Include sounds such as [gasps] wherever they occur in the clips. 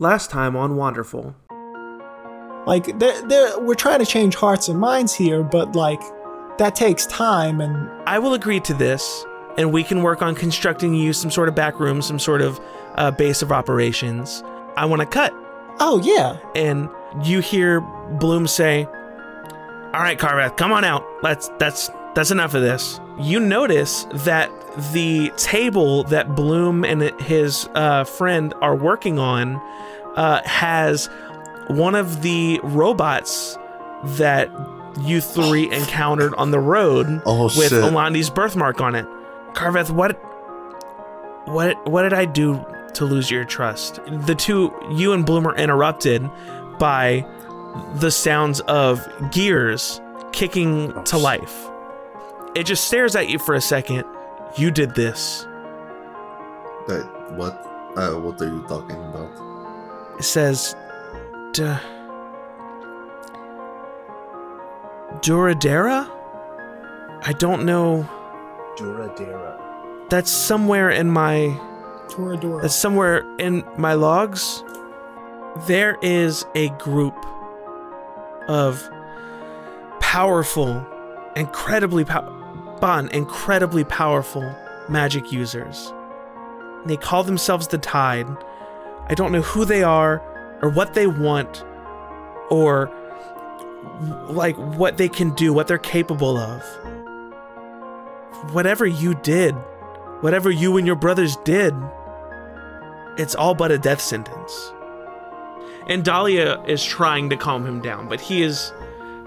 Last time on Wanderful. Like, they're, they're, we're trying to change hearts and minds here, but like, that takes time and I will agree to this, and we can work on constructing you some sort of back room, some sort of uh, base of operations. I want to cut. oh yeah And you hear Bloom say, All right, Carveth, come on out. Let's that's that's enough of this. You notice that the table that Bloom and his uh, friend are working on uh, has one of the robots that you three encountered on the road Oh, with shit. Alandi's birthmark on it. Carveth, what what what did I do to lose your trust? The two you and Bloom are interrupted by the sounds of gears kicking to life. It just stares at you for a second. You did this. That what? Uh, what are you talking about? It says D- Duradera? I don't know. Duradera. That's somewhere in my Toradora. That's somewhere in my logs. There is a group of powerful, incredibly pow- Incredibly powerful magic users. They call themselves the Tide. I don't know who they are, or what they want, or like what they can do, what they're capable of. Whatever you did, whatever you and your brothers did, it's all but a death sentence. And Dahlia is trying to calm him down, but he is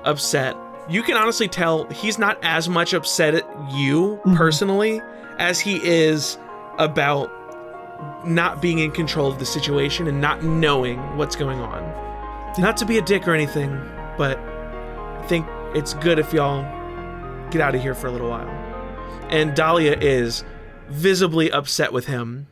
upset. You can honestly tell he's not as much upset at you mm-hmm. personally as he is about not being in control of the situation and not knowing what's going on. Not to be a dick or anything, but I think it's good if y'all get out of here for a little while. And Dahlia is visibly upset with him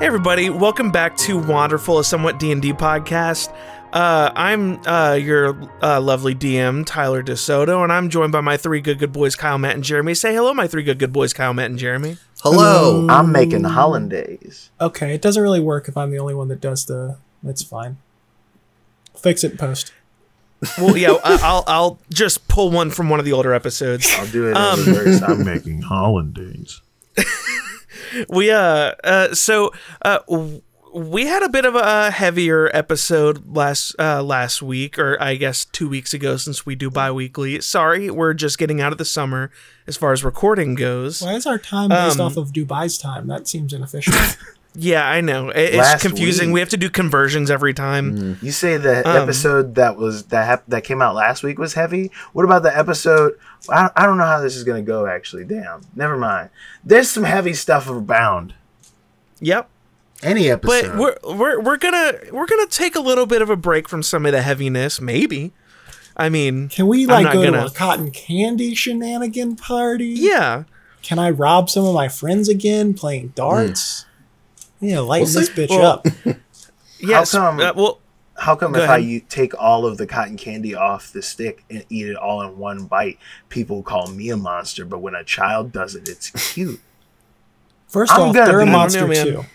Hey everybody, welcome back to Wanderful, a somewhat D&D podcast. Uh, I'm uh, your uh, lovely DM, Tyler DeSoto, and I'm joined by my three good good boys, Kyle, Matt, and Jeremy. Say hello, my three good good boys, Kyle, Matt, and Jeremy. Hello. I'm making hollandaise. okay, it doesn't really work if I'm the only one that does the. It's fine. Fix it post. Well, yeah, I- I'll I'll just pull one from one of the older episodes. I'll do it Um, in reverse. I'm I'm making hollandaise. [laughs] we uh, uh so uh we had a bit of a heavier episode last uh last week or i guess two weeks ago since we do bi-weekly sorry we're just getting out of the summer as far as recording goes Why is our time based Um, off of Dubai's time? That seems inefficient. [laughs] yeah i know It- it's Last confusing week. we have to do conversions every time You say the Um, episode that was that hap- that came out last week was heavy. What about the episode? I don't, I don't know how this is gonna go. Actually, damn. Never mind. There's some heavy stuff abound. yep Any episode. but we're we're we're gonna we're gonna take a little bit of a break from some of the heaviness maybe i mean Can we like go gonna- to a cotton candy shenanigan party? yeah Can I rob some of my friends again playing darts? Yeah, lighten We'll this bitch Well, up. [laughs] yes come- uh, well How come Go if I ahead. you take all of the cotton candy off the stick and eat it all in one bite, people call me a monster, but when a child does it, it's cute. 1st I'm off, gonna they're a monster I don't know, man. too.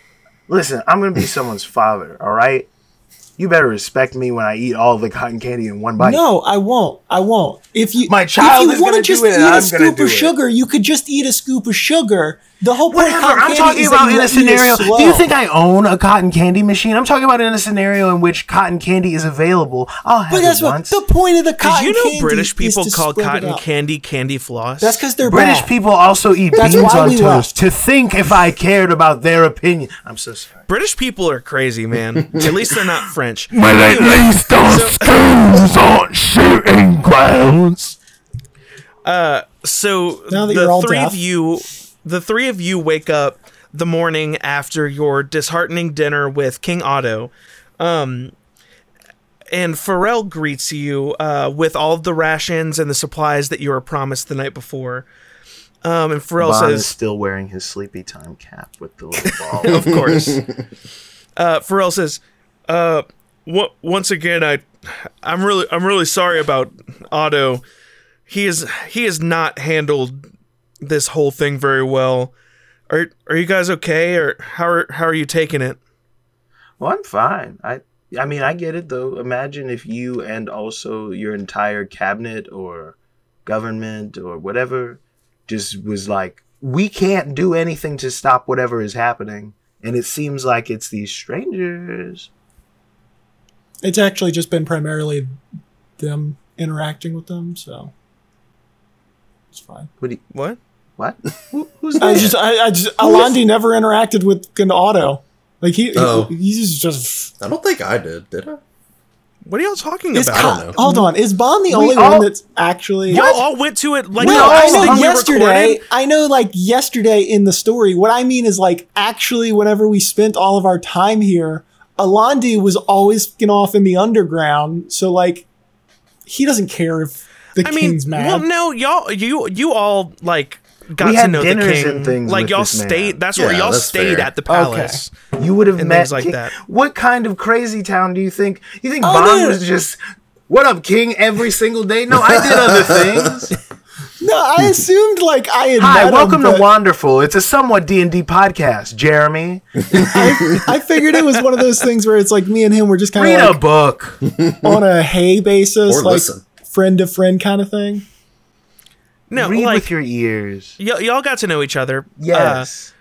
Listen, I'm gonna be someone's father, all right? You better respect me when I eat all the cotton candy in one bite. No, I won't. I won't. If you My child if you wanna just it, eat and a I'm gonna scoop do of it. sugar, you could just eat a scoop of sugar The whole point of Whatever. cotton I'm talking is about in a scenario. slow. Do you think I own a cotton candy machine? I'm talking about in a scenario in which cotton candy is available. I'll have But that's it what once. the point of the cotton. Did cotton you know British people to call cotton candy candy floss? That's because they're British bad. people also eat That's beans on toast. left. To think if I cared about their opinion, I'm so sorry. British people are crazy, man. [laughs] At least they're not French. But at least those schools aren't shooting grounds. Uh, so Now that the you're all three deaf. of you, the three of you wake up the morning after your disheartening dinner with King Otto, um, and Pharrell greets you uh, with all of the rations and the supplies that you were promised the night before. Um, and Pharrell Bond is says, still wearing his sleepy time cap with the little [laughs] ball. "Of course." [laughs] uh, Pharrell says, uh, "What? Once again, I, I'm really, I'm really sorry about Otto. He is, he has not handled this whole thing very well. Are, are you guys okay, or how are, how are you taking it? Well, I'm fine. I I mean, I get it though. Imagine if you and also your entire cabinet or government or whatever just was like, we can't do anything to stop whatever is happening, and it seems like it's these strangers. It's actually just been primarily them interacting with them, so it's fine. What? Do you, What? What? [laughs] Who, who's I just, I, I just, Alandi never interacted with an auto. Like he, Oh. he he's just. I don't think I did. Did I? What are y'all talking Is about? I don't Con- know. hold on, is Bond the only all- one that's actually? Y'all all went to it like no, I know yesterday. I know, like yesterday in the story. What I mean is, like, actually, whenever we spent all of our time here, Alandi was always fucking off in the underground. So, like, he doesn't care if the I mean, king's mad. well, no, y'all, you, you all like got We to had know the dinners king. and things like with y'all this man. stayed. That's where y'all that's stayed fair. at the palace. You would have met things like King- that. What kind of crazy town do you think? You think Oh, Bond no. was just what up, King, every single day? No, I did other things. [laughs] no, I assumed like I had. Hi, met him, welcome to Wanderful. It's a somewhat D and D podcast. Jeremy, I, I figured it was one of those things where it's like me and him were just kind read of a book. on a hay basis, Or like listen. friend to friend kind of thing. No, read like with your ears. y- y'all got to know each other. Uh, Yes.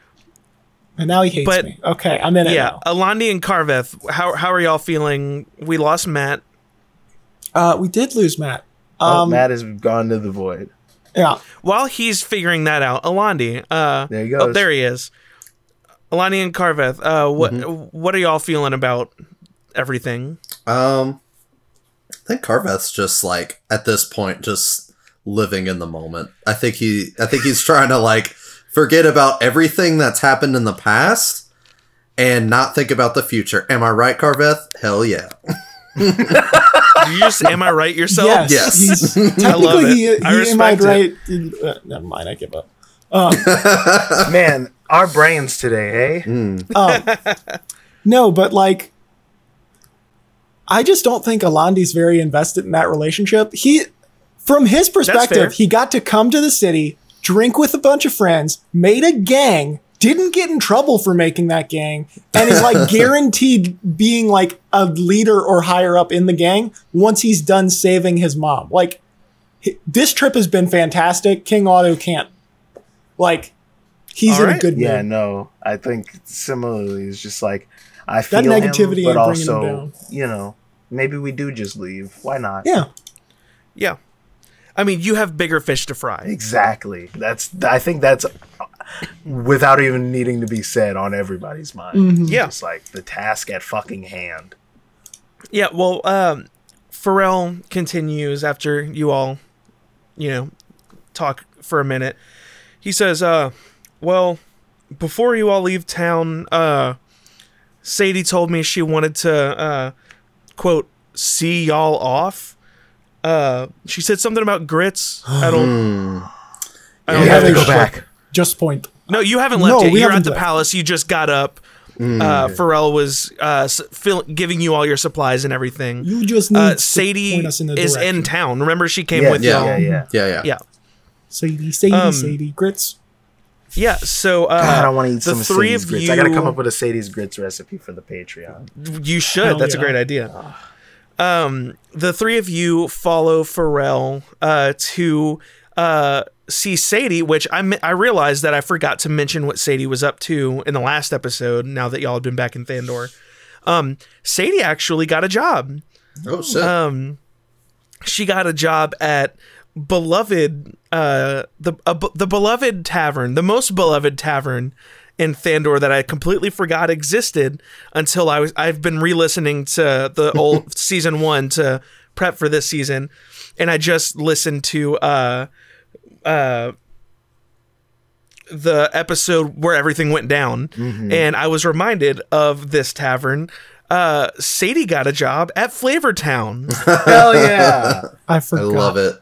And now he hates But- me. Okay, I'm in it yeah, now. Alandi and Carveth. How how are y'all feeling? We lost Matt. Uh, we did lose Matt. oh, Um, Matt has gone to the void. yeah. While he's figuring that out, Alandi. Uh, There he Oh, goes. there he is. Alandi and Carveth. Uh, what Mm-hmm. what are y'all feeling about everything? Um, I think Carveth's just like at this point just living in the moment. I think he, I think he's trying to like forget about everything that's happened in the past and not think about the future. Am I right, Carveth? Hell yeah. Did [laughs] you just am I right yourself? yes. yes. He's, [laughs] I love technically, it. he, he I am I respect right? Uh, never mind. I give up. [laughs] Man, our brains today, eh? Um, no, but like, I just don't think Alandi's very invested in that relationship. He, from his perspective, he got to come to the city, drink with a bunch of friends, made a gang, didn't get in trouble for making that gang, and is like [laughs] guaranteed being like a leader or higher up in the gang once he's done saving his mom. Like, this trip has been fantastic. King Otto can't, like, he's All in a good mood. Yeah, no. I think similarly, it's just like I feel That negativity him, but ain't him also, down. you know, maybe we do just leave. Why not? Yeah. Yeah. I mean, you have bigger fish to fry. Exactly. That's. I think that's without even needing to be said on everybody's mind. Yeah. It's like the task at fucking hand. Yeah, well, um, Pharrell continues after you all, you know, talk for a minute. He says, uh, well, before you all leave town, uh, Sadie told me she wanted to, uh, quote, see y'all off. Uh, she said something about grits. I don't. I don't We have to go back. Just point. No, you haven't left No, yet. we You're at haven't the left. palace. You just got up. Uh, Pharrell was uh, fill- giving you all your supplies and everything. You just need Uh, to Sadie point us in the is in town. Remember, she came Yeah, with yeah, y'all. Yeah, yeah. Yeah, yeah. Yeah. Sadie, Sadie, Um, Sadie, grits. Yeah, So uh, God, I want to eat the some three Sadie's grits. you. I gotta come up with a Sadie's grits recipe for the Patreon. You should. Hell That's a great idea. Um, the three of you follow Pharrell uh, to uh, see Sadie, which I I realized that I forgot to mention what Sadie was up to in the last episode. Now that y'all have been back in Thandor, um, Sadie actually got a job. Oh shit! Um, she got a job at beloved uh the uh, the beloved tavern, the most beloved tavern in Thandor that I completely forgot existed until I was I've been re-listening to the [laughs] old season 1 to prep for this season and I just listened to uh uh the episode where everything went down and I was reminded of this tavern uh Sadie got a job at Flavortown. [laughs] Hell yeah! I forgot. I love it.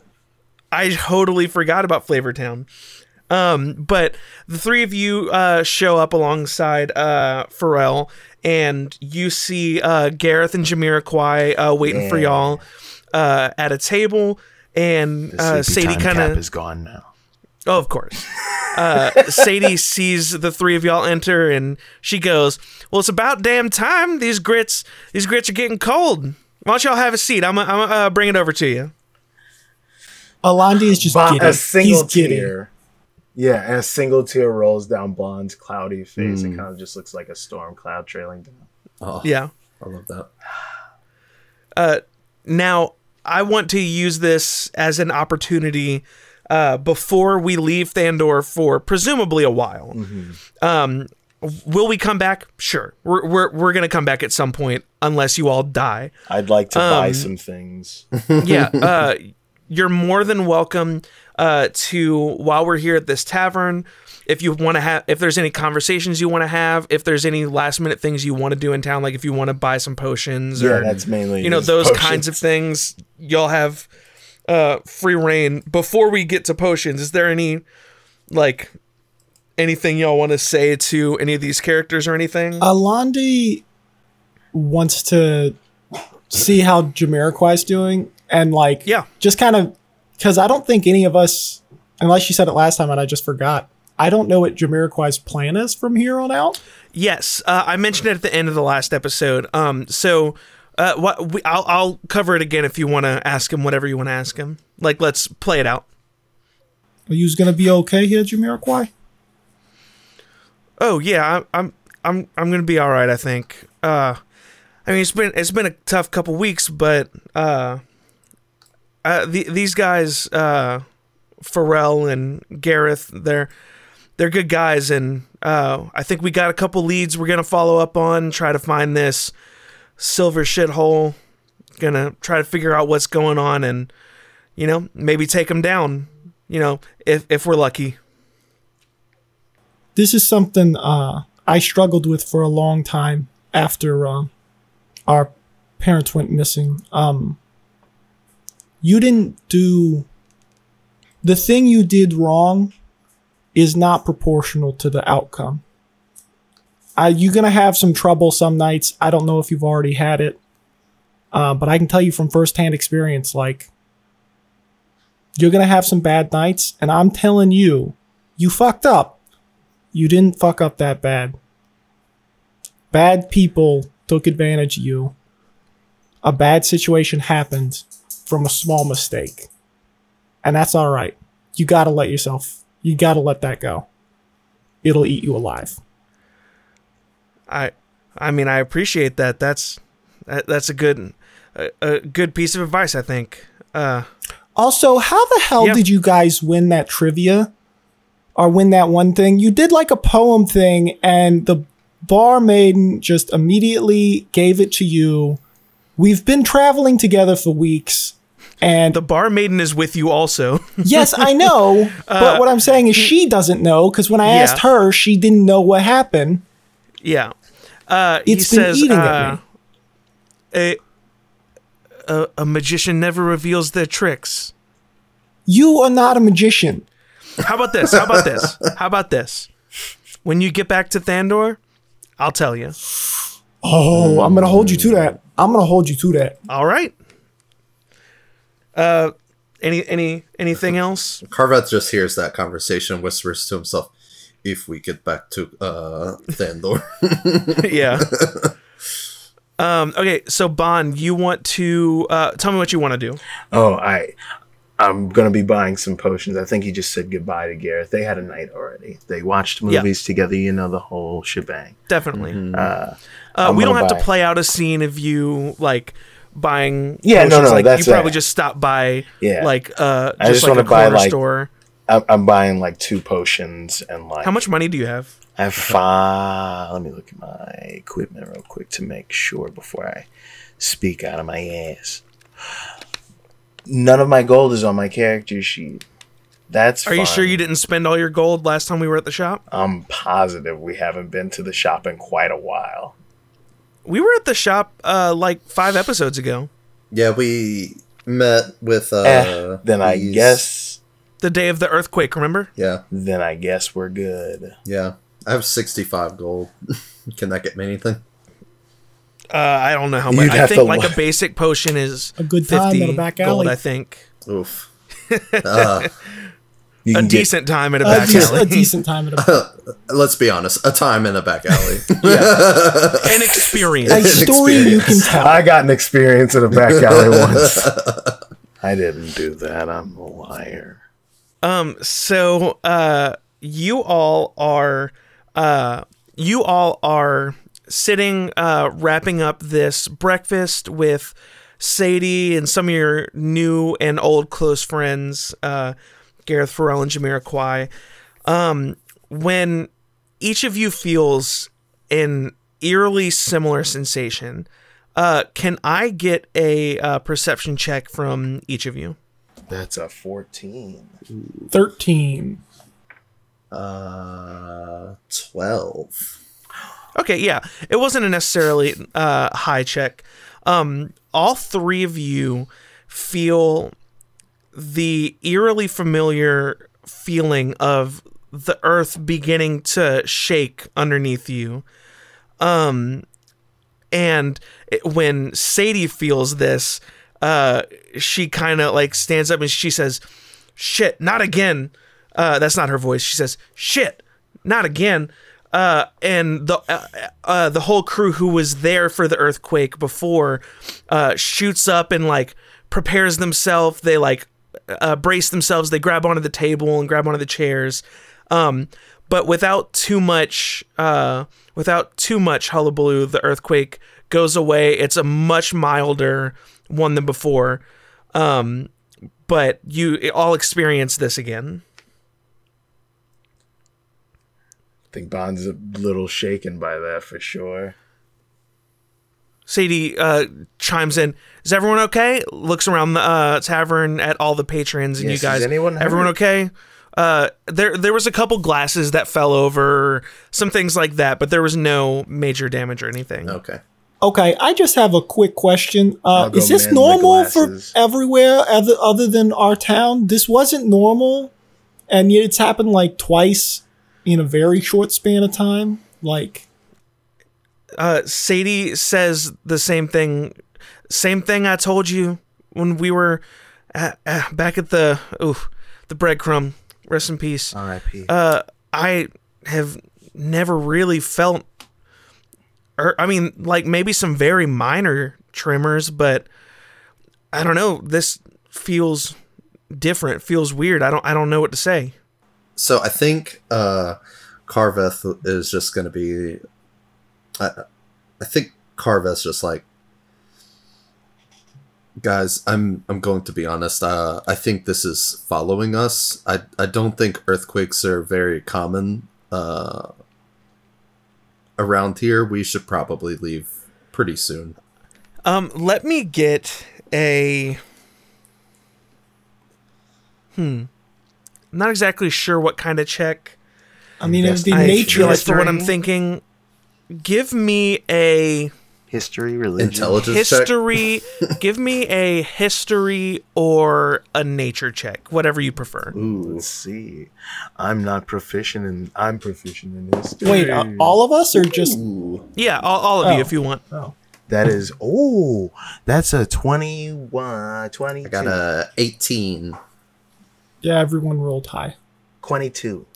I totally forgot about Flavortown. Um, but the three of you uh, show up alongside uh, Pharrell, and you see uh, Gareth and Jamiroquai uh, waiting for y'all uh, at a table, and The uh, Sadie kind of is gone now. Oh, of course. Uh, Sadie sees the three of y'all enter, and she goes, "Well, it's about damn time. These grits, these grits are getting cold. Why don't y'all have a seat? I'm, gonna uh, bring it over to you." Alandi is just Bon- giddy. a single He's giddy. Tear. Yeah, and a single tear rolls down Blonde's cloudy face. Mm. It kind of just looks like a storm cloud trailing down. Oh, Yeah. I love that. [sighs] Uh, now, I want to use this as an opportunity uh, before we leave Thandor for presumably a while. Um, will we come back? Sure. We're, we're, we're going to come back at some point unless you all die. I'd like to buy Um, some things. [laughs] yeah. Uh, you're more than welcome uh, to, while we're here at this tavern, if you want to have, if there's any conversations you want to have, if there's any last minute things you want to do in town, like if you want to buy some potions Yeah, or that's mainly you know those potions. kinds of things y'all have uh free reign before we get to potions is there any like anything y'all want to say to any of these characters or anything Alandi wants to see how Jamiroquai's doing and like Yeah. just kind of because I don't think any of us, unless you said it last time and I just forgot. I don't know what Jamiroquai's plan is from here on out. yes uh, i mentioned it at the end of the last episode um so uh what we, I'll, I'll cover it again if you want to ask him whatever you want to ask him like let's play it out Are you gonna be okay here, Jamiroquai? Oh yeah, I- I'm I'm I'm gonna be all right. I think. Uh, I mean, it's been it's been a tough couple weeks, but uh, uh the, these guys, uh, Pharrell and Gareth, they're they're good guys, and uh, I think we got a couple leads we're gonna follow up on, try to find this silver shithole. Gonna try to figure out what's going on, and you know maybe take them down. You know, if if we're lucky. This is something uh, I struggled with for a long time after um, our parents went missing. Um, you didn't do the thing you did wrong is not proportional to the outcome. Uh, you're gonna have some trouble some nights. I don't know if you've already had it, uh, but I can tell you from firsthand experience, like you're gonna have some bad nights, and I'm telling you, you fucked up. You didn't fuck up that bad. Bad people took advantage of you. A bad situation happened from a small mistake. And that's all right. You got to let yourself, you got to let that go. It'll eat you alive. I I mean I appreciate that. That's that, that's a good a, a good piece of advice. I think. Uh, Also, how the hell Yeah. did you guys win that trivia? Or win that one thing? You did like a poem thing, and the barmaiden just immediately gave it to you. We've been traveling together for weeks, and the bar maiden is with you also. [laughs] yes, I know. but what I'm saying is, she doesn't know because when I Yeah. asked her, she didn't know what happened. yeah. Uh, It's he been says eating at uh, a, a a magician never reveals their tricks. You are not a magician. How about this? How about this? How about this? When you get back to Thandor, I'll tell you. Oh, I'm gonna hold you to that. I'm gonna hold you to that. All right. Uh, any any anything else? Carveth just hears that conversation, whispers to himself, "If we get back to uh, Thandor." [laughs] yeah. [laughs] Um, okay, so Bond, you want to uh, tell me what you want to do? Oh, I. I'm gonna be buying some potions. I think he just said goodbye to Gareth. They had a night already. They watched Yeah. movies together. You know the whole shebang. Definitely. Uh, Uh, we don't have buy. to play out a scene of you like buying. Yeah, no, potions. no, Like, that's you probably it. just stop by. Yeah. like uh, I just, just like a buy, corner like- store. I'm, I'm buying like two potions and like How much money do you have? I have five. Let me look at my equipment real quick to make sure before I speak out of my ass. None of my gold is on my character sheet. That's Are you sure you didn't spend all your gold last time we were at the shop? I'm positive we haven't been to the shop in quite a while. We were at the shop uh, like five episodes ago. Yeah, we met with uh Eh, then I these- guess The day of the earthquake, remember? Yeah, then I guess we're good. yeah. I have sixty five gold. [laughs] Can that get me anything? Uh, I don't know how You'd much. I think like look. a basic potion is A good time 50 in a back gold. I think. Oof. Uh, [laughs] You [laughs] A can get- decent time at a A, back dec- alley. a decent time at a back alley. [laughs] let's be honest. A time in a back alley. [laughs] An experience. a story you can tell. I got an experience in a back alley once. [laughs] I didn't do that. I'm a liar. Um, so uh you all are uh you all are sitting uh wrapping up this breakfast with Sadie and some of your new and old close friends, uh Gareth Farrell and Jamiroquai. Um when each of you feels an eerily similar sensation, uh can I get a uh, perception check from each of you? That's a 14. 13. uh, twelve. Okay, yeah. It wasn't a necessarily uh, high check. Um, all three of you feel the eerily familiar feeling of the earth beginning to shake underneath you. Um, and it, when Sadie feels this, uh, she kind of like stands up and she says, "Shit, not again." Uh, that's not her voice. She says, "Shit, not again." Uh, and the uh, uh, the whole crew who was there for the earthquake before uh, shoots up and like prepares themselves. They like uh, brace themselves. They grab onto the table and grab onto the chairs. Um, but without too much, uh, without too much hullabaloo, the earthquake goes away. It's a much milder one than before. Um, but you all experience this again. I think Bond's a little shaken by that for sure. Sadie uh, chimes in. Is everyone okay? Looks around the uh, tavern at all the patrons and Yes, you is guys. anyone everyone hurt? okay? Uh, there there was a couple glasses that fell over, some things like that, but there was no major damage or anything. Okay. Okay, I just have a quick question. Uh, is this normal for everywhere other, other than our town? This wasn't normal, and yet it's happened like twice in a very short span of time. Like, Uh, Sadie says the same thing. Same thing I told you when we were at, uh, back at the ooh, the breadcrumb. Rest in peace. R.I.P. uh, I have never really felt, or I mean, like maybe some very minor tremors, but I don't know. This feels different. Feels weird. I don't. I don't know what to say. So I think uh, Carveth is just going to be. I, I think Carveth's just like, guys. I'm I'm going to be honest. Uh, I think this is following us. I I don't think earthquakes are very common uh, around here. We should probably leave pretty soon. Um, let me get a. Hmm. I'm not exactly sure what kind of check. I mean, it'd be I nature. feel like for what I'm thinking. Give me a History, religion. Intelligence check. history. [laughs] give me a history or a nature check, whatever you prefer. Ooh, let's see. I'm not proficient in. I'm proficient in history. Wait, uh, all of us or just? Ooh. Yeah, all, all of Oh. you if you want. Oh, That is. Oh, that's a 21, 22. I got a 18. yeah. Everyone rolled high. 22.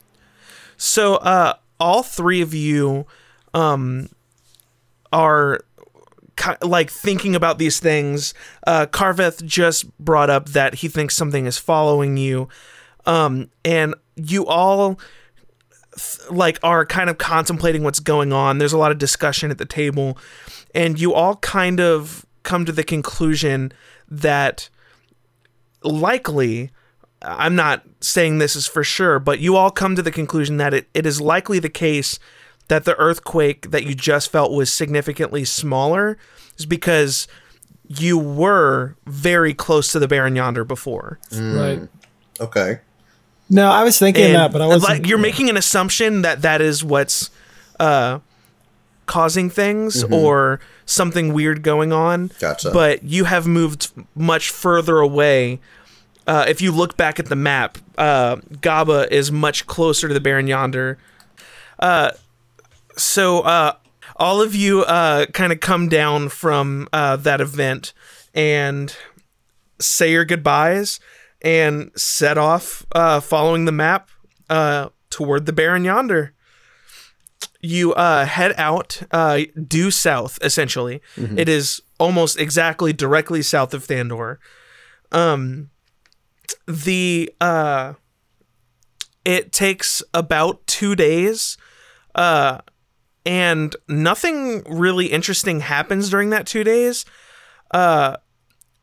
So, uh, all three of you, um, are like thinking about these things. Uh, Carveth just brought up that he thinks something is following you, um, and you all th- like are kind of contemplating what's going on. There's a lot of discussion at the table, and you all kind of come to the conclusion that likely. I'm not saying this is for sure, but you all come to the conclusion that it, it is likely the case that the earthquake that you just felt was significantly smaller is because you were very close to the Barren Yonder before. Right. Okay. No, I was thinking And, that, but I wasn't. like you're making an assumption that that is what's uh, causing things or something weird going on. Gotcha. But you have moved much further away. Uh, if you look back at the map, uh, Gaba is much closer to the Barren Yonder. Uh, so uh, all of you uh, kind of come down from uh, that event and say your goodbyes and set off uh, following the map uh, toward the Barren Yonder. You uh, head out uh, due south, essentially. It is almost exactly directly south of Thandor. Um, the uh, it takes about two days, uh, and nothing really interesting happens during that two days. Uh,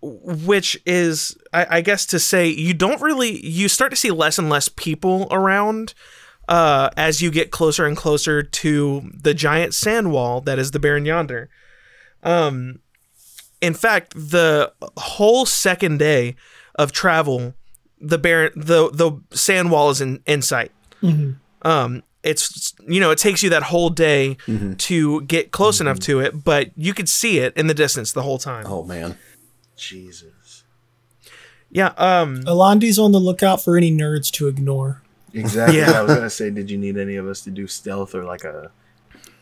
which is I, I guess to say you don't really you start to see less and less people around uh, as you get closer and closer to the giant sand wall that is the Barren Yonder. Um, in fact, the whole second day of travel, the Barren the the sand wall is in, in sight. Um, it's you know it takes you that whole day to get close enough to it, but you could see it in the distance the whole time. Oh man. Jesus. Yeah. Um. Alandi's on the lookout for any nerds to ignore. Exactly. Yeah. I was gonna say, did you need any of us to do stealth or like a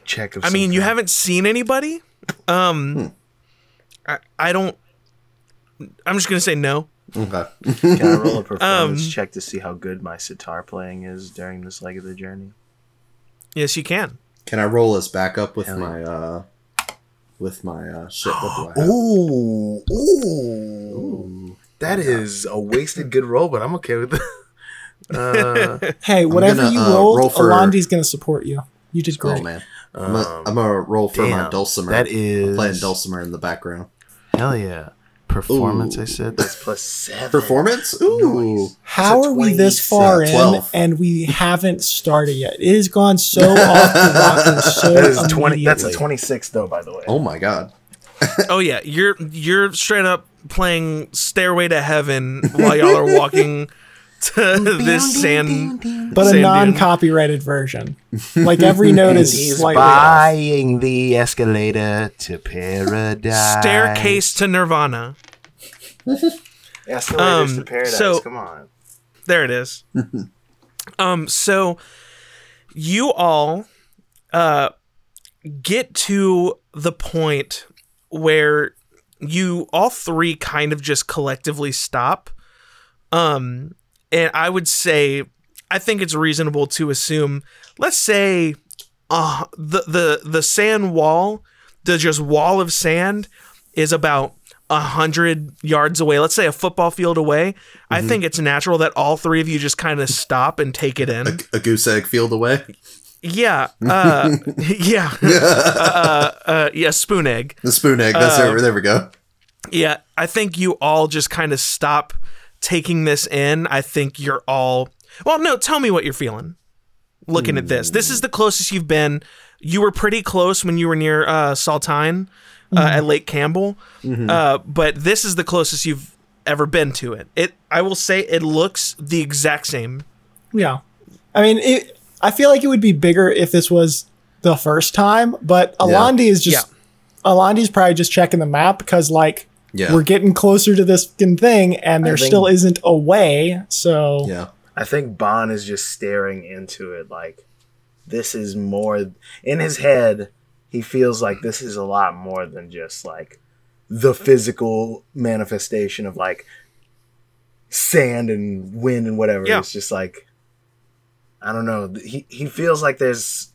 check of? I some mean, you haven't seen anybody. Um. I, I don't. I'm just gonna say no. Okay. Can I roll a [laughs] performance Um, check to see how good my sitar playing is during this leg of the journey? Yes, you can. Can I roll this back up with Hell my uh with my uh shit? What do I have? Ooh, ooh, that is a wasted good roll, but I'm okay with it. [laughs] Uh, [laughs] Hey, whatever gonna, you uh, rolled, roll for- Alandi's going to support you. You did great. Oh man. I'm gonna, I'm roll for my dulcimer. That is I'm playing dulcimer in the background. hell yeah, performance. Ooh. I said that's [laughs] plus seven. Performance? Ooh. Nice. How It's a are we this 26. far in 12. and we haven't started yet? It has gone so off the rocker so [laughs] That is twenty. That's a twenty-six, though. By the way. Oh my god. [laughs] Oh yeah, you're you're straight up playing Stairway to Heaven while y'all are walking to [laughs] this sand. But a sand dune. non-copyrighted version. Like every [laughs] note is he's slightly off. buying the escalator to paradise. staircase to Nirvana. [laughs] Escalators Um, to paradise. so- Come on. There it is. um, so you all uh get to the point where you all three kind of just collectively stop. Um, and I would say I think it's reasonable to assume, let's say, uh the the the sand wall, the just wall of sand, is about a hundred yards away. Let's say a football field away. I think it's natural that all three of you just kind of stop and take it in. A goose egg field away. Yeah, uh, [laughs] [laughs] yeah, uh, uh, yeah. Spoon egg. The spoon egg. That's Uh, there. There we go. Yeah, I think you all just kind of stop taking this in. I think you're all. Well, no, tell me what you're feeling. Looking at this, this is the closest you've been. You were pretty close when you were near uh, Saltine uh, at Lake Campbell, uh, but this is the closest you've ever been to it. It, I will say, it looks the exact same. Yeah. I mean, it, I feel like it would be bigger if this was the first time, but Alandi is just Alandi's probably just checking the map because like Yeah. we're getting closer to this thing and there think- still isn't a way. So Yeah. I think Bond is just staring into it like this is more in his head. He feels like this is a lot more than just like the physical manifestation of like sand and wind and whatever. Yeah. It's just like I don't know. He he feels like there's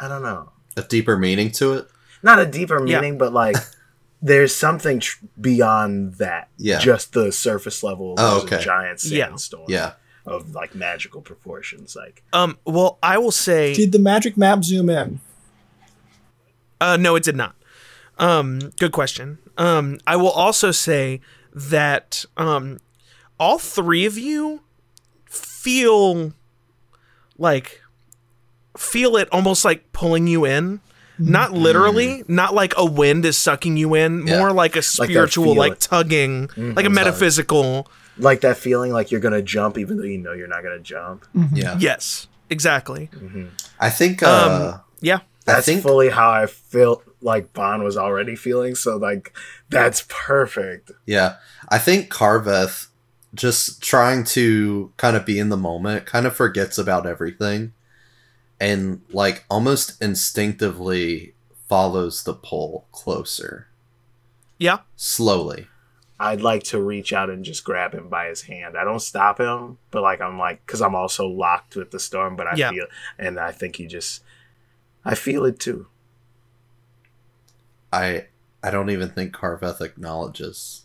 I don't know. A deeper meaning to it. Not a deeper Yeah. meaning, but like [laughs] there's something tr- beyond that. Yeah. Just the surface level Oh, was okay. a giant Yeah. sandstorm. Yeah. Of like magical proportions. Like Um, well, I will say, Did the magic map zoom in? uh, no, it did not. Um, good question. Um, I will also say that um, all three of you feel like feel it almost like pulling you in. Not mm. literally, not like a wind is sucking you in, Yeah. more like a that spiritual, like, feeling. tugging, like a mm-hmm. metaphysical. like that feeling like you're gonna jump even though you know you're not gonna jump. Mm-hmm. Yeah. Yes, exactly. Mm-hmm. I think um, uh Yeah. I That's think fully how I felt like Bond was already feeling. So like that's perfect. Yeah. I think Carveth just trying to kind of be in the moment kind of forgets about everything and like almost instinctively follows the pull closer Yeah. slowly. I'd like to reach out and just grab him by his hand. I don't stop him, but like I'm like because I'm also locked with the storm. But I Yeah. feel, and I think he just, I feel it too. I I don't even think Carveth acknowledges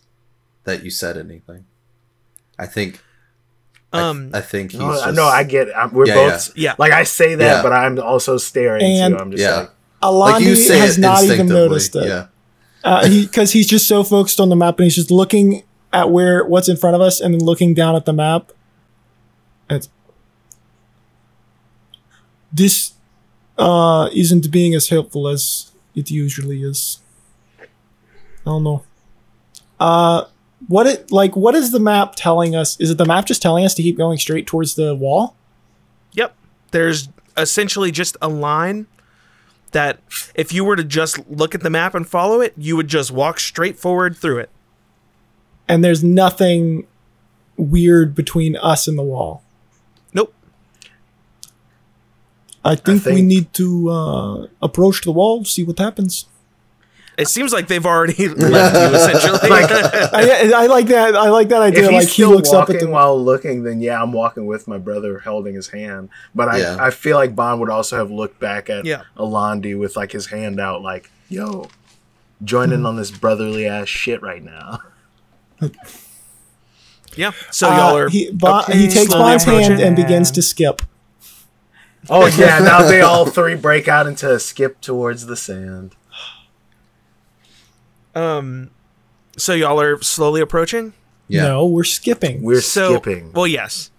that you said anything. I think I- Um, I, think he's No, just, no, I get. I'm, we're Yeah, both yeah. like I say that, Yeah. but I'm also staring And- too. I'm just yeah. like, like you Alandi say has not even noticed it. Yeah. Uh, he because he's just so focused on the map and he's just looking at where what's in front of us and then looking down at the map. It's, this uh, isn't being as helpful as it usually is. I don't know. Uh, what it like? What is the map telling us? Is it the map just telling us to keep going straight towards the wall? Yep. There's essentially just a line that if you were to just look at the map and follow it, you would just walk straight forward through it. And there's nothing weird between us and the wall. Nope. I think, we think- need to uh, approach the wall, see what happens. It seems like they've already [laughs] left you [laughs] essentially. I, I like that. I like that idea. if he's Like he still looks up walking at the. while looking, then yeah, I'm walking with my brother holding his hand. But I, Yeah. I feel like Bond would also have looked back at Yeah. Alandi with like his hand out, like, "Yo, join in on this brotherly ass shit right now." [laughs] yeah. So uh, y'all are he, Bon- okay, he takes Bond's hand and begins to skip. Oh yeah, now they all three break out into a skip towards the sand. Um so y'all are slowly approaching? Yeah. No, we're skipping. We're so, skipping. Well, yes.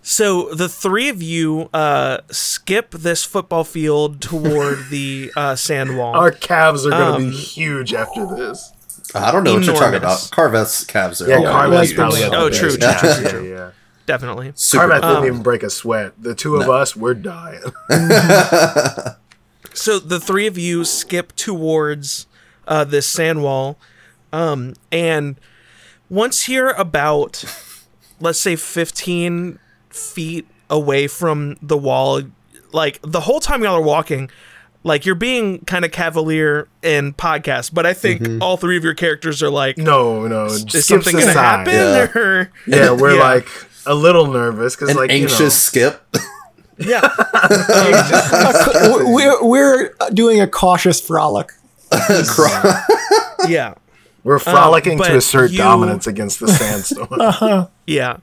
So the three of you uh, skip this football field toward the uh, sand wall. Our calves are going to Um, be huge after this. I don't know what you're talking about. Carveth's calves are Yeah, all Yeah, Carveth's like probably the- Oh, true, true, Yeah, true, true. yeah, yeah. Definitely. Super Carveth cool. didn't even break a sweat. The two of No. us, we're dying. [laughs] So the three of you skip towards uh, this sand wall, um, and once you're about, let's say, fifteen feet away from the wall, like the whole time y'all are walking, like you're being kind of cavalier in podcast, but I think all three of your characters are like, No, no. is skips something gonna happen? Yeah. Or [laughs] Yeah, we're Yeah. like a little nervous because like anxious you know, skip. yeah, [laughs] [laughs] we're we're doing a cautious frolic. [laughs] yeah. we're frolicking but to assert you- dominance against the sandstorm. [laughs] Yeah.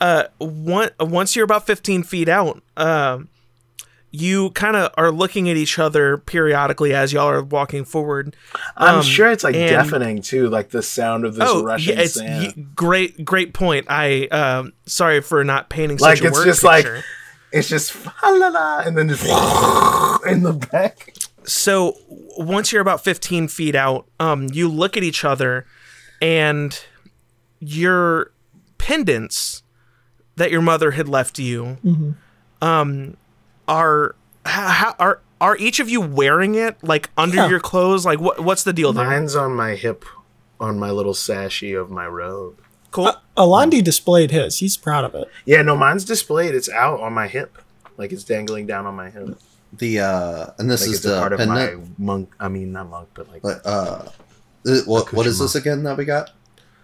Uh, one, once you're about 15 feet out, um, you kind of are looking at each other periodically as y'all are walking forward. I'm Um, sure it's like and- deafening too, like the sound of this oh, rushing yeah, it's sand. y- great, great point. I um, sorry for not painting Like, such a it's word just like- It's just fa la la, and then just [laughs] in the back. So once you're about 15 feet out, um, you look at each other, and your pendants that your mother had left you, um, are how, are are each of you wearing it like under Yeah. your clothes? Like what what's the deal there? Mine's on my hip, on my little sashy of my robe. Cool. Alandi displayed his. He's proud of it. Yeah, no, mine's displayed. It's out on my hip, like it's dangling down on my hip. The uh and this Like is the part of pendant. my monk. I mean, not monk, but like Like, uh, uh, what what is this again that we got?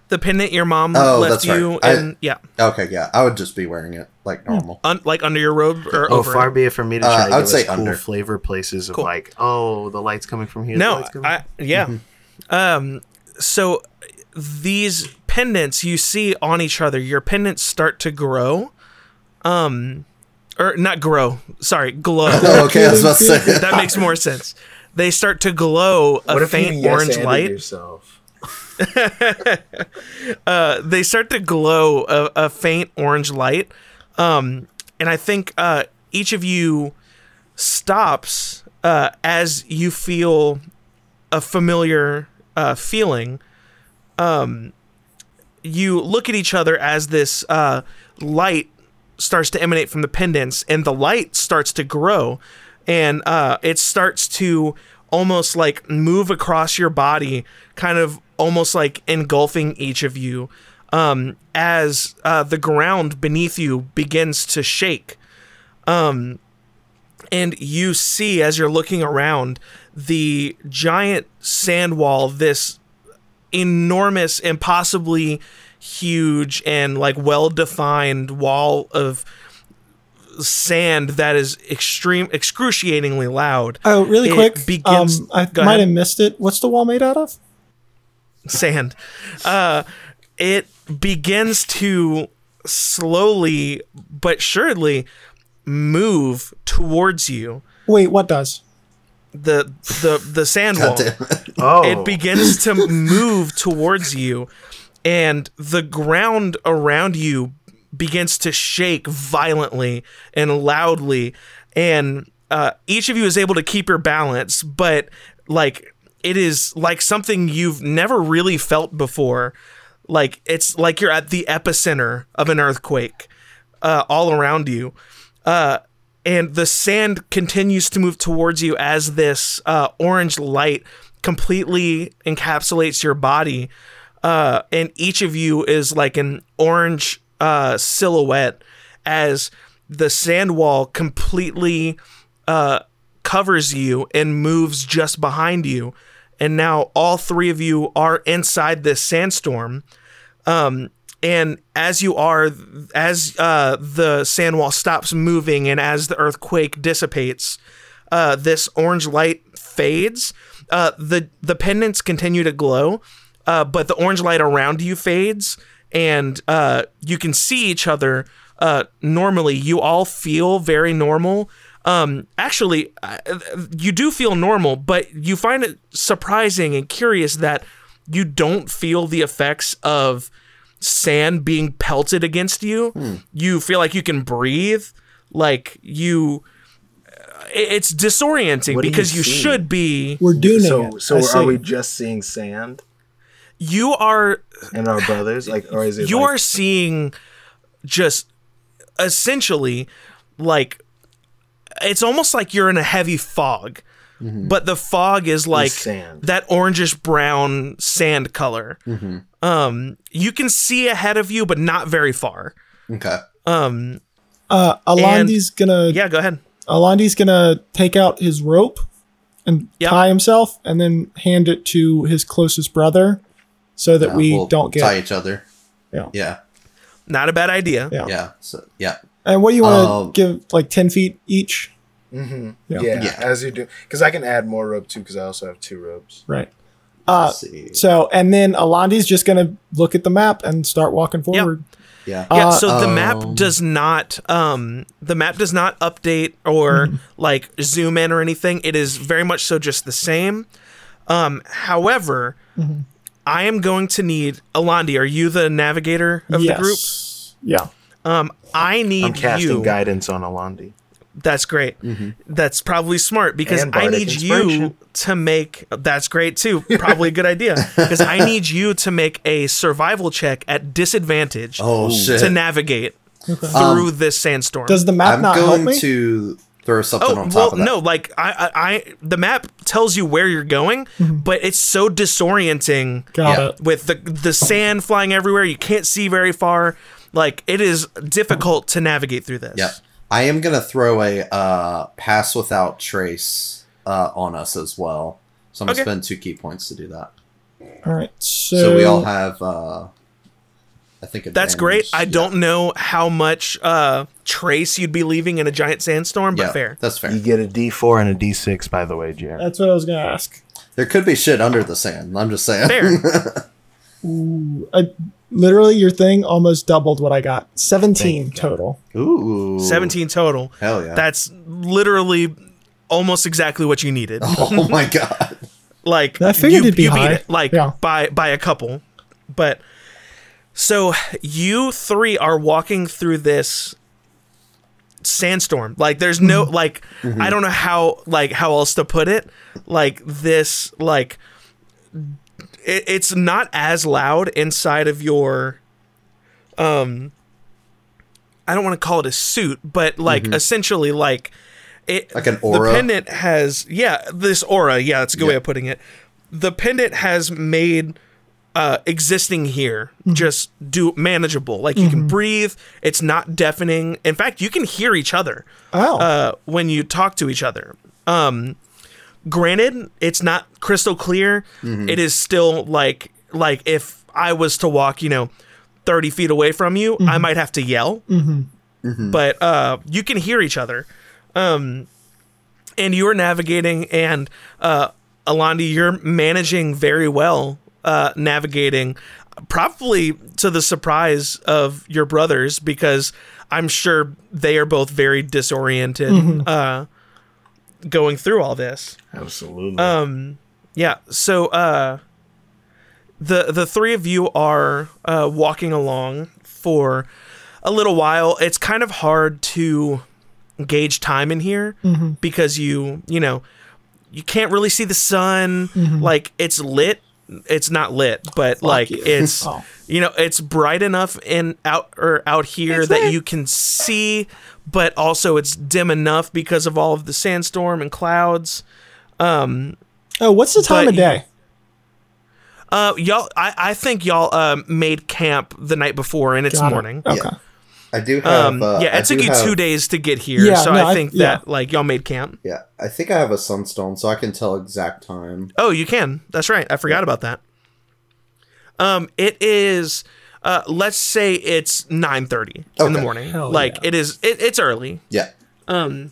The pendant your mom Oh, left that's right. you, I- and yeah, Okay, yeah, I would just be wearing it like normal. un- like under your robe or Oh, over. far it. be it from me to Uh, try I to would say cool under. flavor places of Cool. like, oh, the light's coming from here. No, light's coming I yeah. Um, so these pendants you see on each other, your pendants start to grow. Um, or not grow. Sorry, glow. [laughs] Oh, okay, I was about to say. that makes more sense. They start to glow a What if faint you yes orange anded light. yourself? [laughs] they start to glow a, a faint orange light. Um, and I think uh, each of you stops uh, as you feel a familiar uh, feeling. Um, you look at each other as this uh, light starts to emanate from the pendants, and the light starts to grow, and uh, it starts to almost like move across your body, kind of almost like engulfing each of you, um, as uh, the ground beneath you begins to shake. Um, and you see as you're looking around the giant sand wall, this enormous, impossibly huge and like well defined wall of sand that is extreme excruciatingly loud Oh, really It quick. begins- um, I might ahead. have missed it. What's the wall made out of? sand uh it begins to slowly but surely move towards you Wait, what does? the the the sand wall damn it. Oh, it begins to move towards you and the ground around you begins to shake violently and loudly and uh, each of you is able to keep your balance but like it is like something you've never really felt before. Like it's like you're at the epicenter of an earthquake uh, all around you. Uh, and the sand continues to move towards you as this uh, orange light completely encapsulates your body uh, and each of you is like an orange uh, silhouette as the sand wall completely uh, covers you and moves just behind you and now all three of you are inside this sandstorm um, and as you are, as uh, the sand wall stops moving and as the earthquake dissipates, uh, this orange light fades. Uh, the the pendants continue to glow, uh, but the orange light around you fades, and uh, you can see each other uh, normally. You all feel very normal. Um, actually, uh, you do feel normal, but you find it surprising and curious that you don't feel the effects of sand being pelted against you. You feel like you can breathe, like you. It's disorienting What do you because you should be. We're doing so it. so I are see. we just seeing sand You are and our brothers? Like, or is it you like, are seeing just essentially like it's almost like you're in a heavy fog but the fog is like sand. that orangish brown sand color Mm-hmm. um you can see ahead of you but not very far Okay. um Uh, Alandi's gonna yeah go ahead Alandi's gonna take out his rope and Yep. tie himself, and then hand it to his closest brother, so that Yeah, we we'll don't get. tie each other. Yeah. Yeah. not a bad idea Yeah. Yeah. So yeah. And what do you want to Um, give? Like ten feet each, Mhm. Yeah. Yeah. Yeah. as you do, because I can add more rope too, because I also have two ropes. right? Uh, see. so and then Alandi's just gonna look at the map and start walking forward. Yeah. yeah Uh, so the um, map does not um the map does not update or Mm-hmm. like zoom in or anything it is very much so just the same um however Mm-hmm. I am going to need alandi are you the navigator of the group Yes. Yeah. um i need I'm casting you guidance on Alandi. that's great that's probably smart because i need you to make that's great too probably a good idea [laughs] because i need you to make a survival check at disadvantage Oh shit. to navigate Okay. through this sandstorm Does the map I'm not help going me? to throw something Oh on top well, of that. no. Like I, I, I, the map tells you where you're going, but it's so disorienting Got Yeah. it. with the the sand flying everywhere. You can't see very far. Like it is difficult to navigate through this. Yeah. I am gonna throw a uh, pass without trace uh, on us as well. So I'm gonna Okay. spend two key points to do that. All right. So, So, we all have uh, I think That's great. I Yeah. don't know how much uh, trace you'd be leaving in a giant sandstorm, but Yeah, fair. That's fair. You get a D4 and a D6, by the way, Jared. that's what I was gonna ask. There could be shit under the sand. I'm just saying. Fair. [laughs] Uh, literally, your thing almost doubled what I got. 17 Thank God. total. Ooh. 17 total. Hell yeah. That's literally almost exactly what you needed. [laughs] oh my god. like I figured you, it'd be you high. beat it like Yeah. by by a couple. But so you three are walking through this sandstorm. Like there's no Mm-hmm. like I don't know how like how else to put it. Like this like it, it's not as loud inside of your um I don't want to call it a suit, but like essentially like it Mm-hmm. Like an aura? The pendant has yeah, this aura, yeah, that's a good way of putting it. The pendant has made uh existing here just do manageable. Like you can breathe, it's not deafening. In fact, you can hear each other Oh. uh, when you talk to each other. Um, granted, it's not crystal clear. It is still like like if I was to walk, you know, thirty feet away from you, I might have to yell. But uh, you can hear each other. Um, and you are navigating, and uh, Alandi, you're managing very well, uh, navigating, probably to the surprise of your brothers, because I'm sure they are both very disoriented, uh, going through all this. Absolutely. Um, yeah. So uh, the the three of you are uh, walking along for a little while. It's kind of hard to gauge time in here because you you know you can't really see the sun. Like it's lit. It's not lit, but like you. it's [laughs] Oh. you know it's bright enough in out or out here that you can see, but also it's dim enough because of all of the sandstorm and clouds. Um, oh, what's the time but of day? Uh, y'all, I, I think y'all um made camp the night before, and it's Got it. morning. Okay. I do have. Um, uh, yeah, I it took you have- two days to get here, Yeah, so no, I I- think yeah. that like y'all made camp. Yeah, I think I have a sunstone, so I can tell exact time. Oh, you can. That's right. I forgot about that. Um, it is. Uh, let's say it's nine thirty in the morning. Hell like yeah. it is. It, it's early. Yeah. Um,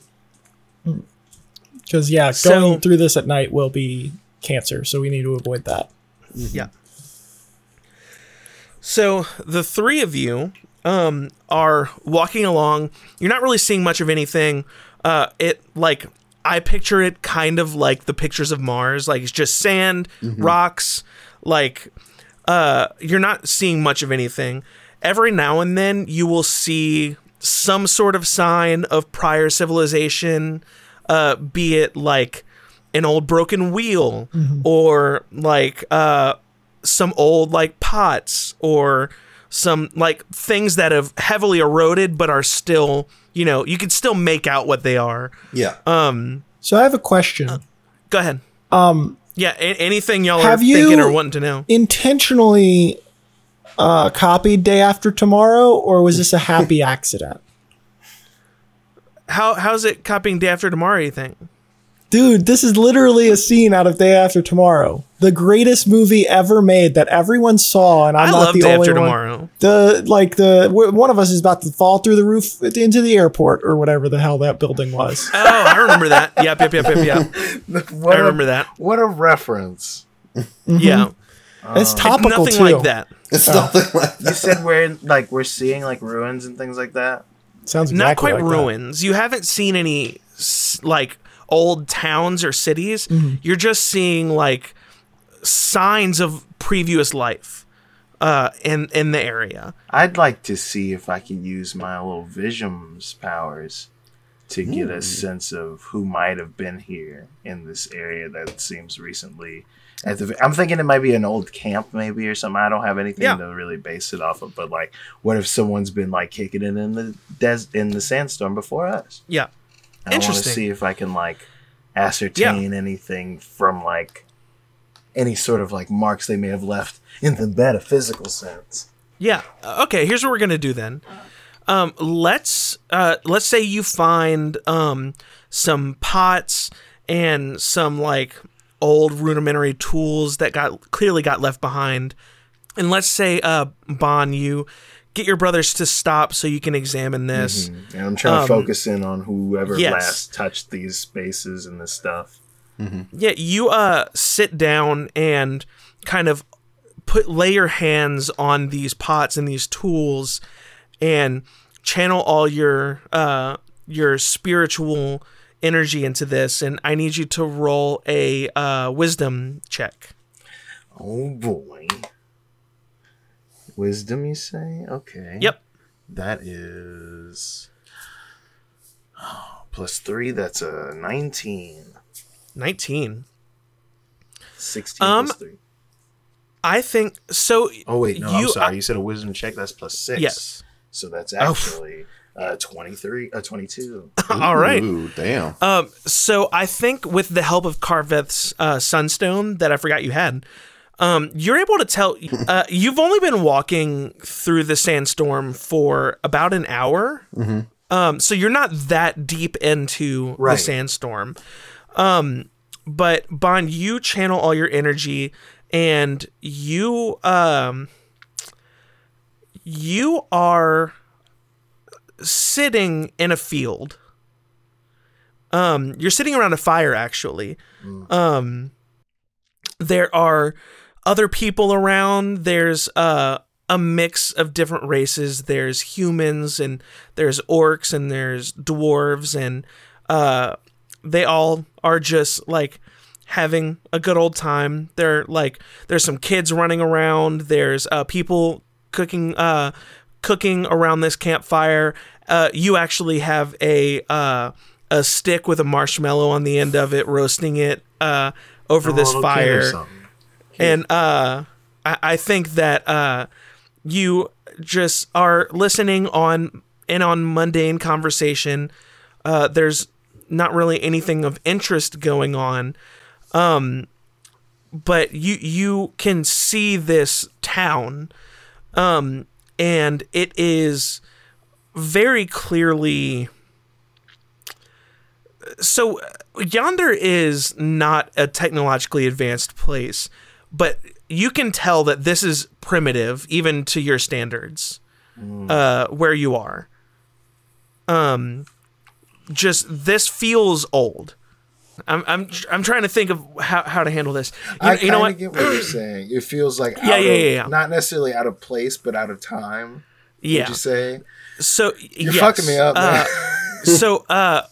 Because, yeah, So- going through this at night will be cancer, so we need to avoid that. Yeah. So the three of you um, are walking along. You're not really seeing much of anything. Uh, it like I picture it kind of like the pictures of Mars. Like it's just sand, rocks. Like uh, you're not seeing much of anything. Every now and then you will see some sort of sign of prior civilization, uh, be it like an old broken wheel or like uh, some old like pots or some like things that have heavily eroded but are still you know you can still make out what they are Yeah. um So I have a question. go ahead um yeah a- anything y'all Have are you- thinking or wanting to know Intentionally uh, copied Day After Tomorrow, or was this a happy [laughs] accident? how how's it copying day after tomorrow you think Dude, this is literally a scene out of Day After Tomorrow, the greatest movie ever made that everyone saw, and I'm i not the day only after one. tomorrow The like the w- one of us is about to fall through the roof into the airport or whatever the hell that building was. oh i remember that [laughs] yep yep yep yep yep what i remember a, that What a reference. Mm-hmm. yeah It's um, topical nothing too. like that It's nothing like [laughs] that. You said we're in, like we're seeing like ruins and things like that. Sounds not quite like that. ruins. You haven't seen any like old towns or cities. Mm-hmm. You're just seeing like signs of previous life uh in in the area. I'd like to see if I can use my little visions powers to get a sense of who might have been here in this area that seems recently. At the, I'm thinking it might be an old camp, maybe or something. I don't have anything Yeah. to really base it off of, but like, what if someone's been like kicking it in the des- in the sandstorm before us? Yeah. I want to see if I can like ascertain anything from like any sort of like marks they may have left in the metaphysical sense. Yeah. Uh, Okay, here's what we're gonna do then. Um, let's uh, let's say you find um, some pots and some like old rudimentary tools that got clearly got left behind, and let's say uh, Bon, you get your brothers to stop so you can examine this. And I'm trying Um, to focus in on whoever yes. last touched these spaces and this stuff. Yeah, you uh sit down and kind of put lay your hands on these pots and these tools and channel all your uh your spiritual energy into this and I need you to roll a uh wisdom check. Oh boy. Wisdom, you say? Okay. Yep. That is plus three. That's a 19. 19. 16 Um, plus three. I think so Oh, wait. No, you I'm sorry. you said a wisdom check. That's plus six. Yes. So that's actually uh, 23, uh, 22. [laughs] all right. Ooh, damn. Um, so I think with the help of Carveth's uh, Sunstone that I forgot you had, um, you're able to tell. Uh, you've only been walking through the sandstorm for about an hour. Um, so you're not that deep into the sandstorm. Um, but Bond, you channel all your energy, and you um, you are sitting in a field um you're sitting around a fire actually um there are other people around. There's uh a mix of different races. There's humans and there's orcs and there's dwarves and uh they all are just like having a good old time. They're like there's some kids running around. There's uh people cooking uh cooking around this campfire. Uh you actually have a uh a stick with a marshmallow on the end of it roasting it uh over this kid or fire. something. And uh I, I think that uh you just are listening on in on mundane conversation. Uh there's not really anything of interest going on. Um but you you can see this town. Um and it is very clearly so yonder is not a technologically advanced place but you can tell that this is primitive even to your standards uh where you are um just this feels old i'm i'm i'm trying to think of how, how to handle this you, I you know what get what you're [clears throat] saying. It feels like Yeah, out yeah, of- yeah, yeah. not necessarily out of place, but out of time. yeah Would you say so you're yes. fucking me up? Uh, so uh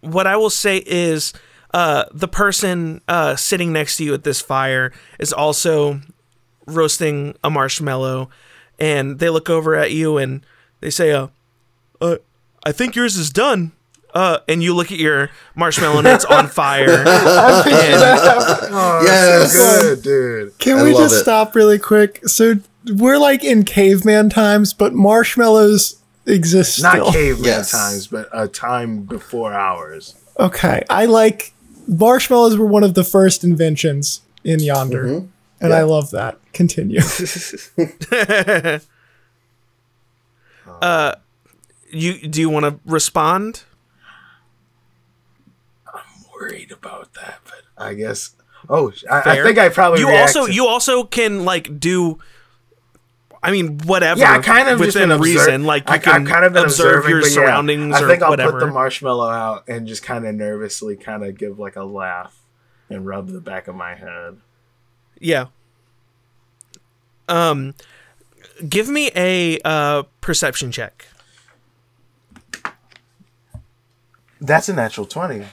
what i will say is uh the person uh sitting next to you at this fire is also roasting a marshmallow and they look over at you and they say uh, uh i think yours is done uh and you look at your marshmallow and it's on fire [laughs] [laughs] oh, Yes. that's so good, dude. Can I we just it. stop really quick? So we're like in caveman times, but marshmallows exist Not still. caveman Yes. times, but a time before ours. Okay, I like marshmallows were one of the first inventions in yonder, Mm-hmm. and I love that. Continue. [laughs] [laughs] you do you want to respond I'm Worried about that, but I guess. Oh, I, I think I probably. you react also to- you also can like do I mean, whatever. Yeah, I kind of just within been obser- reason. Like you I, can I've kind of been observe your but yeah, surroundings I or think I'll whatever. put the marshmallow out and just kind of nervously, kind of give like a laugh and rub the back of my head. Yeah. Um, give me a uh, perception check. That's a natural twenty.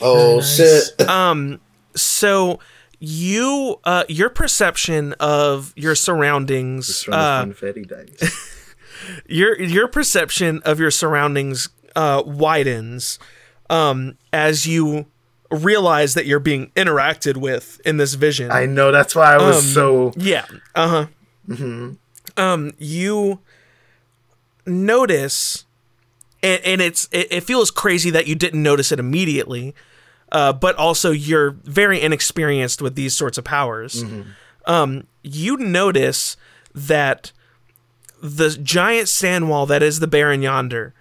Oh shit! Um, so you, uh, your perception of your surroundings, from uh, the funfetti dice. [laughs] your your perception of your surroundings uh, widens um, as you realize that you're being interacted with in this vision. I know that's why I was Um, so. Yeah. Uh huh. Um, you notice, and, and it's it, it feels crazy that you didn't notice it immediately, uh, but also you're very inexperienced with these sorts of powers. Um, you notice that the giant sand wall that is the Barren Yonder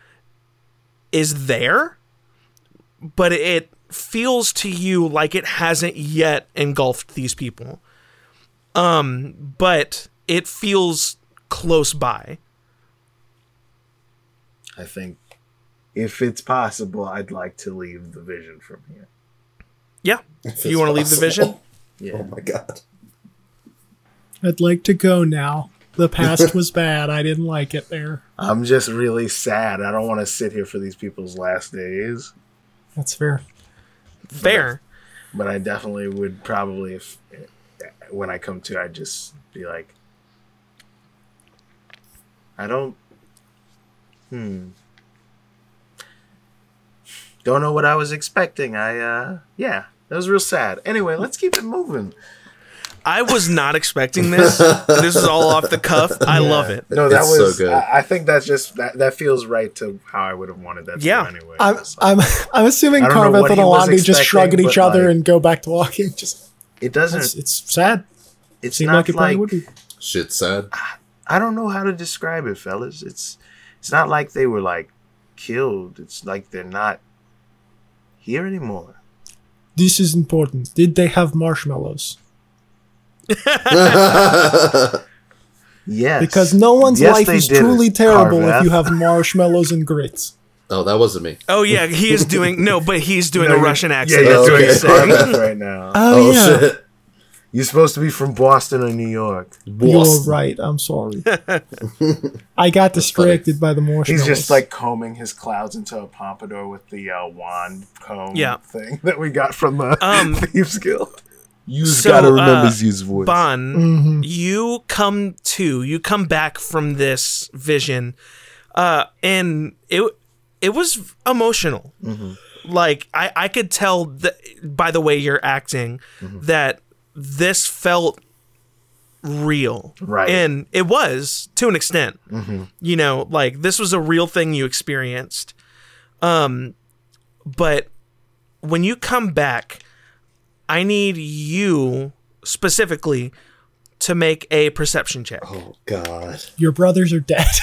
is there, but it feels to you like it hasn't yet engulfed these people but it feels close by. I think if it's possible, I'd like to leave the vision from here. Yeah. If you want to leave the vision, [laughs] Oh my god. I'd like to go now. The past [laughs] was bad. I didn't like it there. I'm just really sad. I don't want to sit here for these people's last days. That's fair. fair. But I definitely would probably, if when I come to, I'd just be like, I don't. Hmm. Don't know what I was expecting. I uh yeah, that was real sad. Anyway, let's keep it moving. I was not expecting this. [laughs] this is all off the cuff. I love it. No, that It's so was. good. I, I think that's just that. That feels right to how I would have wanted that. Yeah. anyway. I'm It's like- I'm [laughs] I'm assuming I don't know Carveth what and he was Alandi just expecting, shrug at each other like- and go back to walking. Just it doesn't. it's, it's sad. it's Seemed not like it probably like would be. Shit's sad. I don't know how to describe it, fellas. It's it's not like they were like killed. It's like they're not here anymore. This is important. Did they have marshmallows? [laughs] Yes, Because no one's Yes, life is truly it, terrible if you have marshmallows and grits. oh, that wasn't me. Oh yeah, he is doing no, but he's doing No, a Russian accent. you're Oh, doing okay. Carveth [laughs] right now. Oh, oh yeah. shit. You're supposed to be from Boston or New York. You're right. I'm sorry. [laughs] I got distracted by the marshmallows. He's just like combing his clouds into a pompadour with the uh, wand comb Yeah. thing that we got from the Um, [laughs] Thieves Guild. You so, gotta remember uh, Z's voice. Bon, Mhm. you come to, you come back from this vision, uh, and it it was emotional. Like I I could tell that by the way you're acting that this felt real, Right. And it was to an extent. You know, like this was a real thing you experienced. Um, but when you come back, I need you specifically to make a perception check. Oh god. Your brothers are dead. [laughs]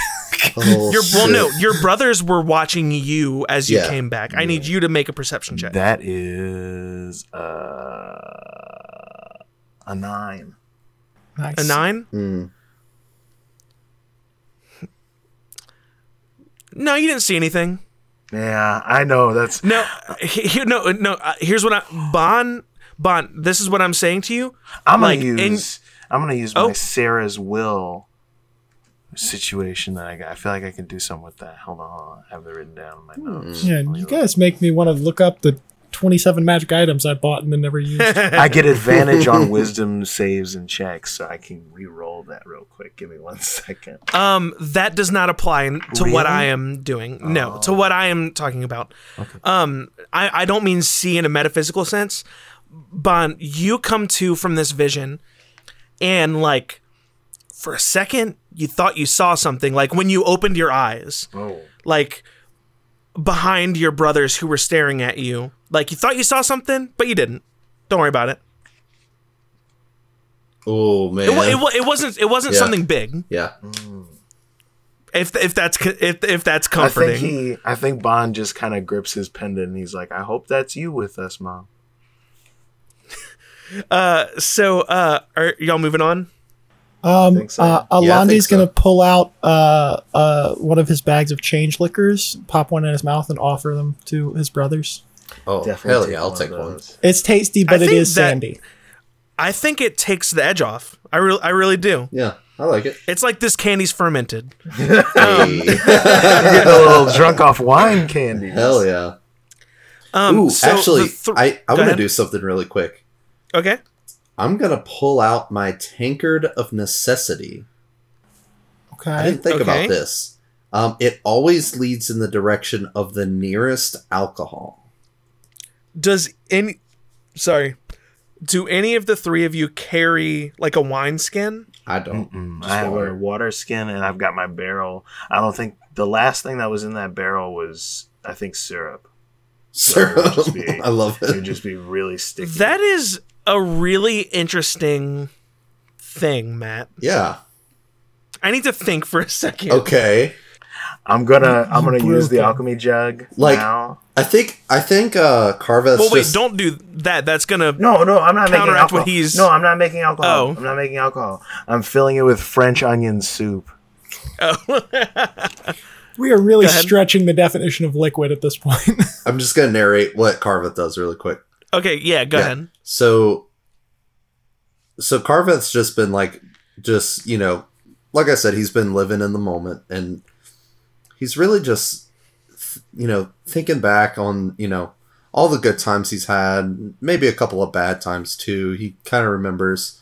Oh, Your well, no, your brothers were watching you as you Yeah. came back. I need you to make a perception check. That is uh, a nine. nice. A nine? Hmm. No, you didn't see anything. Yeah, I know. That's No, he, he- no, no. Uh, here's what I Bon Bon. This is what I'm saying to you. I'm gonna Like, in- use. I'm gonna use Oh. my Sarah's will situation that I got. I feel like I can do something with that. Hold on, hold on. I have it written down in my notes. Yeah, you guys make me want to look up the 27 magic items I bought and then never used. [laughs] I get advantage on wisdom saves and checks, so I can re-roll that real quick. Give me one [laughs] second. Um, that does not apply to what Really? Oh. I am doing. No, to what I am talking about. Um, I, I don't mean see in a metaphysical sense. Bon, you come to from this vision, and like, for a second, you thought you saw something. Like when you opened your eyes, Oh, like behind your brothers who were staring at you. Like you thought you saw something, but you didn't. Don't worry about it. Oh man. It, it, it wasn't. It wasn't Yeah. something big. yeah. If if that's co- if if that's I comforting. think he. I think Bond just kind of grips his pendant and he's like, "I hope that's you with us, mom." [laughs] Uh, so uh, are y'all moving on? Um, think so. uh, Yeah, Alandi's so. gonna pull out uh, uh, one of his bags of change liquors, pop one in his mouth, and offer them to his brothers. Oh Definitely hell yeah, I'll one take one. It's tasty, but it think is that- sandy. I think it takes the edge off. I really, I really do. Yeah, I like it. It's like this candy's fermented. [laughs] [laughs] Getting a little drunk off wine candy. hell yeah. Um, Ooh, so actually, th- I Go I'm gonna do something really quick. Okay. I'm gonna pull out my tankard of necessity. Okay. I didn't think Okay. about this. Um, it always leads in the direction of the nearest alcohol. Does any? Sorry. Do any of the three of you carry like a wine skin? I don't. Just I have water. a water skin and I've got my barrel. I don't think the last thing that was in that barrel was, I think, syrup. Syrup. it would just be- [laughs] I love It It would just be really sticky. That is a really interesting thing, Matt. Yeah. I need to think for a second. Okay. I'm gonna I'm gonna use the alchemy jug Like- now. I think I think uh Carveth Well, wait, just don't do that. That's gonna. No, no, I'm not making Counteract alcohol. what he's- No, I'm not making alcohol. Oh. I'm not making alcohol. I'm filling it with French onion soup. Oh. [laughs] We are really stretching the definition of liquid at this point. [laughs] I'm just gonna narrate what Carveth does really quick. Okay, yeah, go Yeah. ahead. So, so Carveth's just been like, just you know, like I said, he's been living in the moment, and he's really just, you know, thinking back on you know all the good times he's had, maybe a couple of bad times too. He kind of remembers,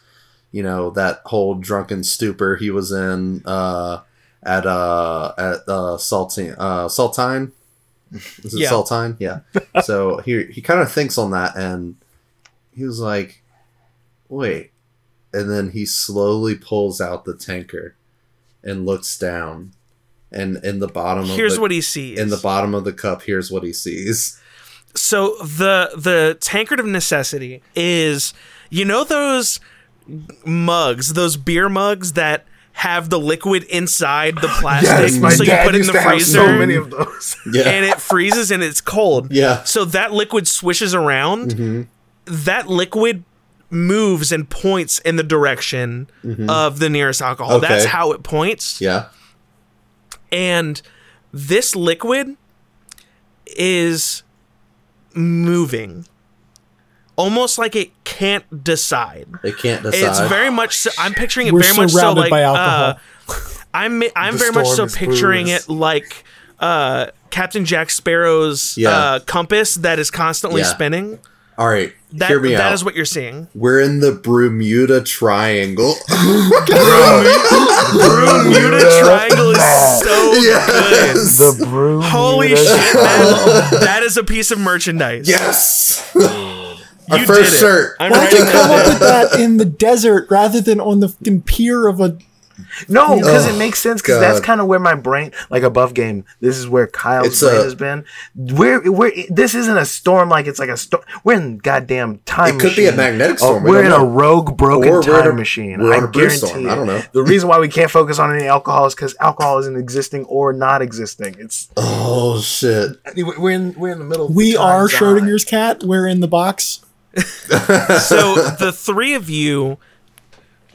you know, that whole drunken stupor he was in uh, at uh at uh Saltine uh Saltine. [laughs] Is it Yeah. Saltine? Yeah. [laughs] so he he kind of thinks on that and he was like, wait. And then he slowly pulls out the tanker and looks down. And in the bottom Here's of the, what he sees. in the bottom of the cup, here's what he sees. So the the tankard of necessity is you know those mugs, those beer mugs that have the liquid inside the [laughs] plastic, Yes, my so you put it in the freezer, so many of those. [laughs] Yeah. and it freezes and it's cold. yeah. So that liquid swishes around. Mm-hmm. That liquid moves and points in the direction of the nearest alcohol. Okay. That's how it points. Yeah. And this liquid is moving. Almost like it can't decide. It can't decide. It's very much. So, I'm picturing it We're very much so like. by Uh. I'm I'm The very much so picturing brewing. it like uh, Captain Jack Sparrow's Yeah. uh, compass that is constantly Yeah. spinning. All right. That hear me that out. is what you're seeing. We're in the Bermuda Triangle. [laughs] Bermuda Triangle is so [laughs] Yes. The brew. Holy shit, man. That is a piece of merchandise. yes. [laughs] you first did it. shirt. I'm Why'd you come up with that in the desert rather than on the fucking pier of a? No, because Oh, it makes sense. Because that's kind of where my brain, like above game, this is where Kyle's It's brain a- has been. We're we're this isn't a storm like it's like a storm. We're in goddamn time. It could be a magnetic Oh, storm, we we're in don't a rogue broken Or we're time a- machine. we're on I a brew guarantee. storm. I don't know. The reason why we can't focus on any alcohol is because alcohol isn't existing or not existing. It's Oh shit. We're in we're in the middle. We the are. Schrodinger's cat. We're in the box. So the three of you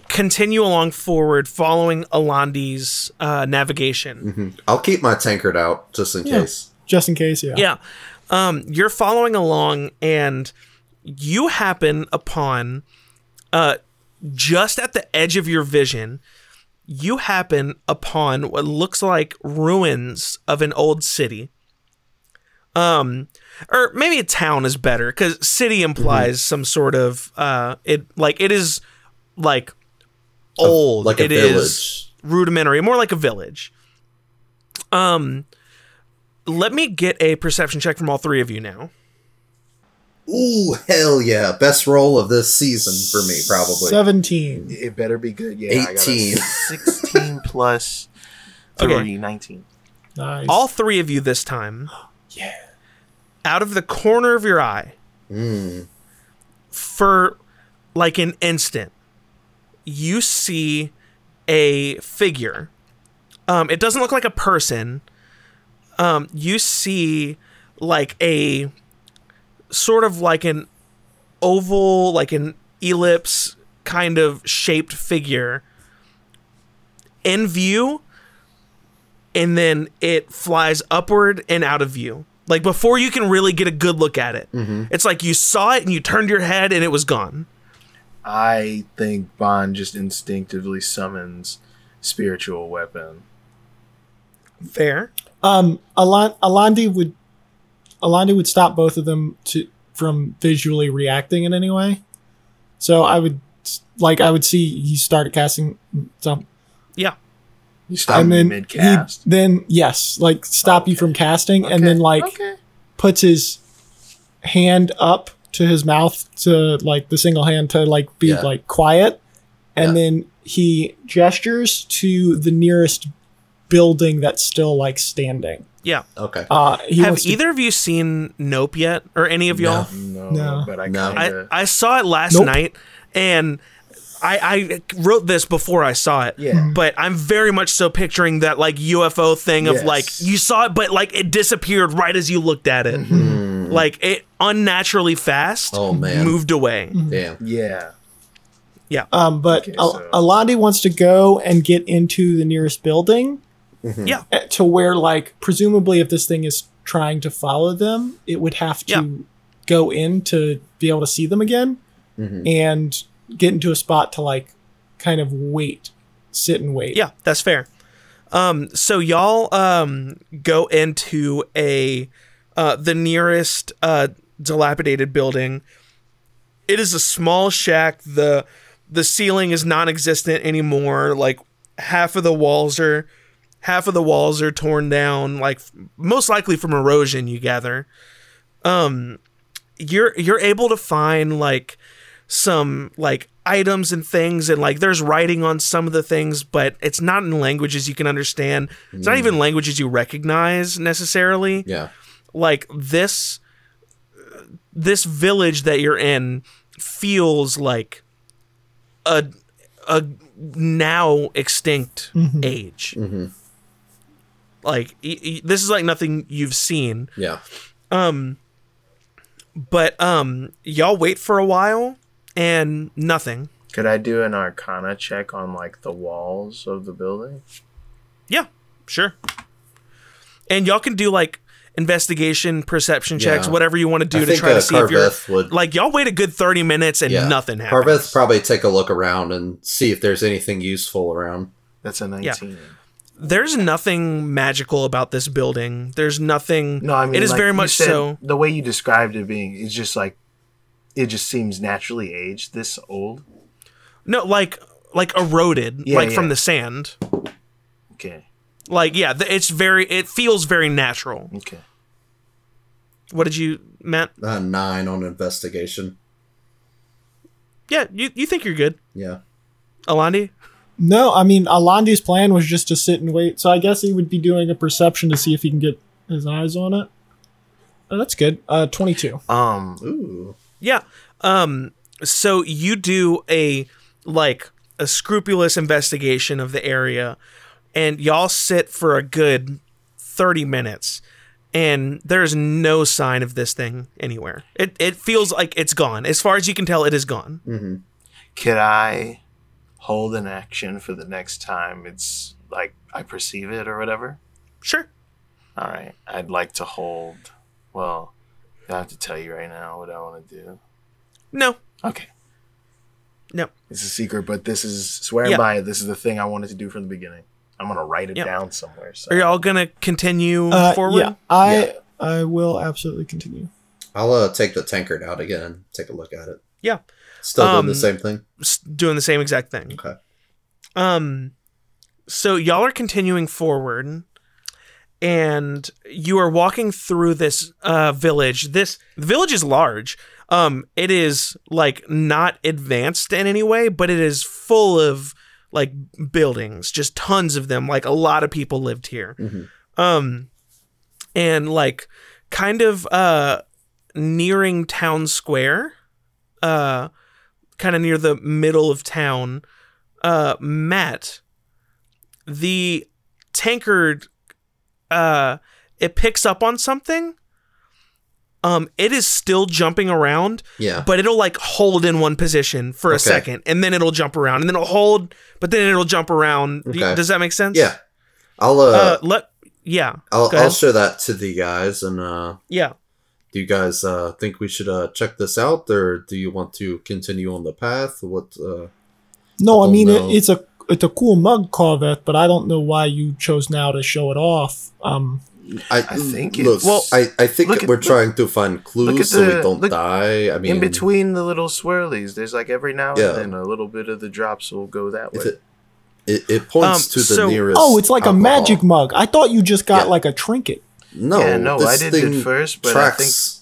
continue along forward following Alandi's uh, navigation. I'll keep my tankard out just in Yeah. case. Just in case, yeah. Yeah. Um, you're following along and you happen upon uh, just at the edge of your vision, you happen upon what looks like ruins of an old city. Um, or maybe a town is better because city implies some sort of uh, it like it is like old, like a It is village. rudimentary, more like a village. Um, let me get a perception check from all three of you now. Ooh, hell yeah. Best roll of this season for me, probably. Seventeen. It better be good. Yeah, I gotta- 18. [laughs] 16 plus Okay. 19. Nice. All three of you this time. [gasps] yeah. Out of the corner of your eye, Mm. for like an instant, you see a figure. Um, it doesn't look like a person. Um, you see like a sort of like an oval, like an ellipse kind of shaped figure in view, and then it flies upward and out of view. Like before you can really get a good look at it. It's like you saw it and you turned your head and it was gone. I think Bond just instinctively summons spiritual weapon. Fair. Um, Alan- Alandi would Alandi would stop both of them to from visually reacting in any way. So I would like I would see he started casting some, Yeah. You stop and then mid he cast. then yes, like stop you from casting, and then like okay. puts his hand up to his mouth to like the single hand to like be Yeah. like quiet, and Yeah. then he gestures to the nearest building that's still like standing. Yeah. Okay. Uh, he Have wants to- either of you seen Nope yet, or any of y'all? No, No. but I No. I. I saw it last Nope. night, and I, I wrote this before I saw it. Yeah. Mm-hmm. But I'm very much so picturing that like UFO thing of Yes. like you saw it, but like it disappeared right as you looked at it. Mm-hmm. Mm. Like it unnaturally fast. Oh, man. moved away. Mm-hmm. Damn. Yeah. Yeah. Um, but Okay, Al- Alandi wants to go and get into the nearest building Yeah. eh, to where, like, presumably, if this thing is trying to follow them, it would have to Yeah. go in to be able to see them again and get into a spot to like kind of wait, sit and wait. Yeah, that's fair. Um, so y'all um go into a uh the nearest uh dilapidated building. It is a small shack. The the ceiling is non-existent anymore. Like half of the walls are half of the walls are torn down, like most likely from erosion, you gather. Um you're you're able to find like some like items and things and like there's writing on some of the things but it's not in languages you can understand. It's not even languages you recognize necessarily. Yeah. like this this village that you're in feels like a a now extinct age. Like y- y- this is like nothing you've seen. Yeah. Um but um y'all wait for a while and nothing Could I do an Arcana check on like the walls of the building? yeah sure and y'all can do like investigation perception checks Yeah. whatever you want to do I to try uh, to see if you're would- like y'all wait a good 30 minutes and Yeah. nothing happens Carveth probably take a look around and see if there's anything useful around. That's a 19. there's nothing magical about this building there's nothing No, I mean it is like very much said, so The way you described it being, it's just like it just seems naturally aged this old. no like like eroded Yeah, like from the sand Okay. like yeah th- it's very it feels very natural Okay. what did you matt Uh, nine on investigation. yeah you, you think you're good Yeah. alandi No, I mean Alandi's plan was just to sit and wait, so I guess he would be doing a perception to see if he can get his eyes on it. Oh, that's good. Uh, twenty-two. Um. Ooh. Yeah. Um so you do a like a scrupulous investigation of the area and y'all sit for a good 30 minutes and there's no sign of this thing anywhere. It it feels like it's gone. As far as you can tell it is gone. Mm-hmm. Could I hold an action for the next time it's like I perceive it or whatever? Sure. All right. I'd like to hold. Well, I have to tell you right now what I want to do. No. Okay. No. It's a secret, but this is swearing Yeah. by it. This is the thing I wanted to do from the beginning. I'm gonna write it Yeah. down somewhere. So. Are y'all going to continue Uh, forward? yeah, I I will absolutely continue. I'll uh, take the tankard out again and take a look at it. Yeah. Still doing Um, the same thing. doing the same exact thing. Okay. Um, so y'all are continuing forward, and you are walking through this uh village. This the village is large. Um, it is like not advanced in any way, but it is full of like buildings, just tons of them. Like a lot of people lived here. Um, and like kind of uh nearing town square, uh, kind of near the middle of town uh Matt the tankard uh it picks up on something um it is still jumping around Yeah. but it'll like hold in one position for a Okay. second and then it'll jump around and then it'll hold but then it'll jump around Do you- Okay. does that make sense yeah. I'll uh, uh let yeah I'll I'll show that to the guys and uh yeah do you guys uh think we should uh check this out or do you want to continue on the path? What uh No, I don't mean it, it's a it's a cool mug, Carveth, but I don't know why you chose now to show it off. Um, I, I think look, it's- Well, I, I think look at- we're look- trying to find clues at so we don't look- die. I mean, in between the little swirlies, there's like every now and Yeah. then a little bit of the drops will go that way. it, it, it points Um, to the so- nearest. oh, it's like alcohol. a magic mug. I thought you just got Yeah. like a trinket. No, Yeah, no, this I did thing it first, but I tracks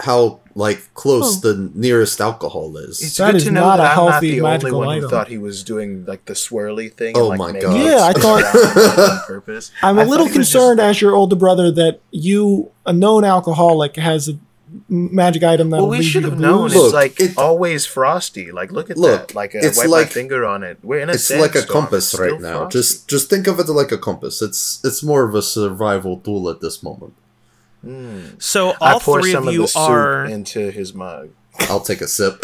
how like close Oh. the nearest alcohol is. It's That good is to know not that a I'm not healthy the only magical one who thought he was doing like the swirly thing. Oh and, like, my God. Yeah, I thought- [laughs] on purpose. I'm a I little thought he was concerned as your older brother that you, a known alcoholic, has a magic item that Well, will we should you have to known. blues. Look, it's like it- always frosty. Like, look at Look, that. Like, I it's wipe like- my finger on it. We're in a it's like a sandstorm. compass right now. frosty. Just just think of it like a compass. It's it's more of a survival tool at this moment. So I all pour three some of you the soup are into his mug. I'll take a sip.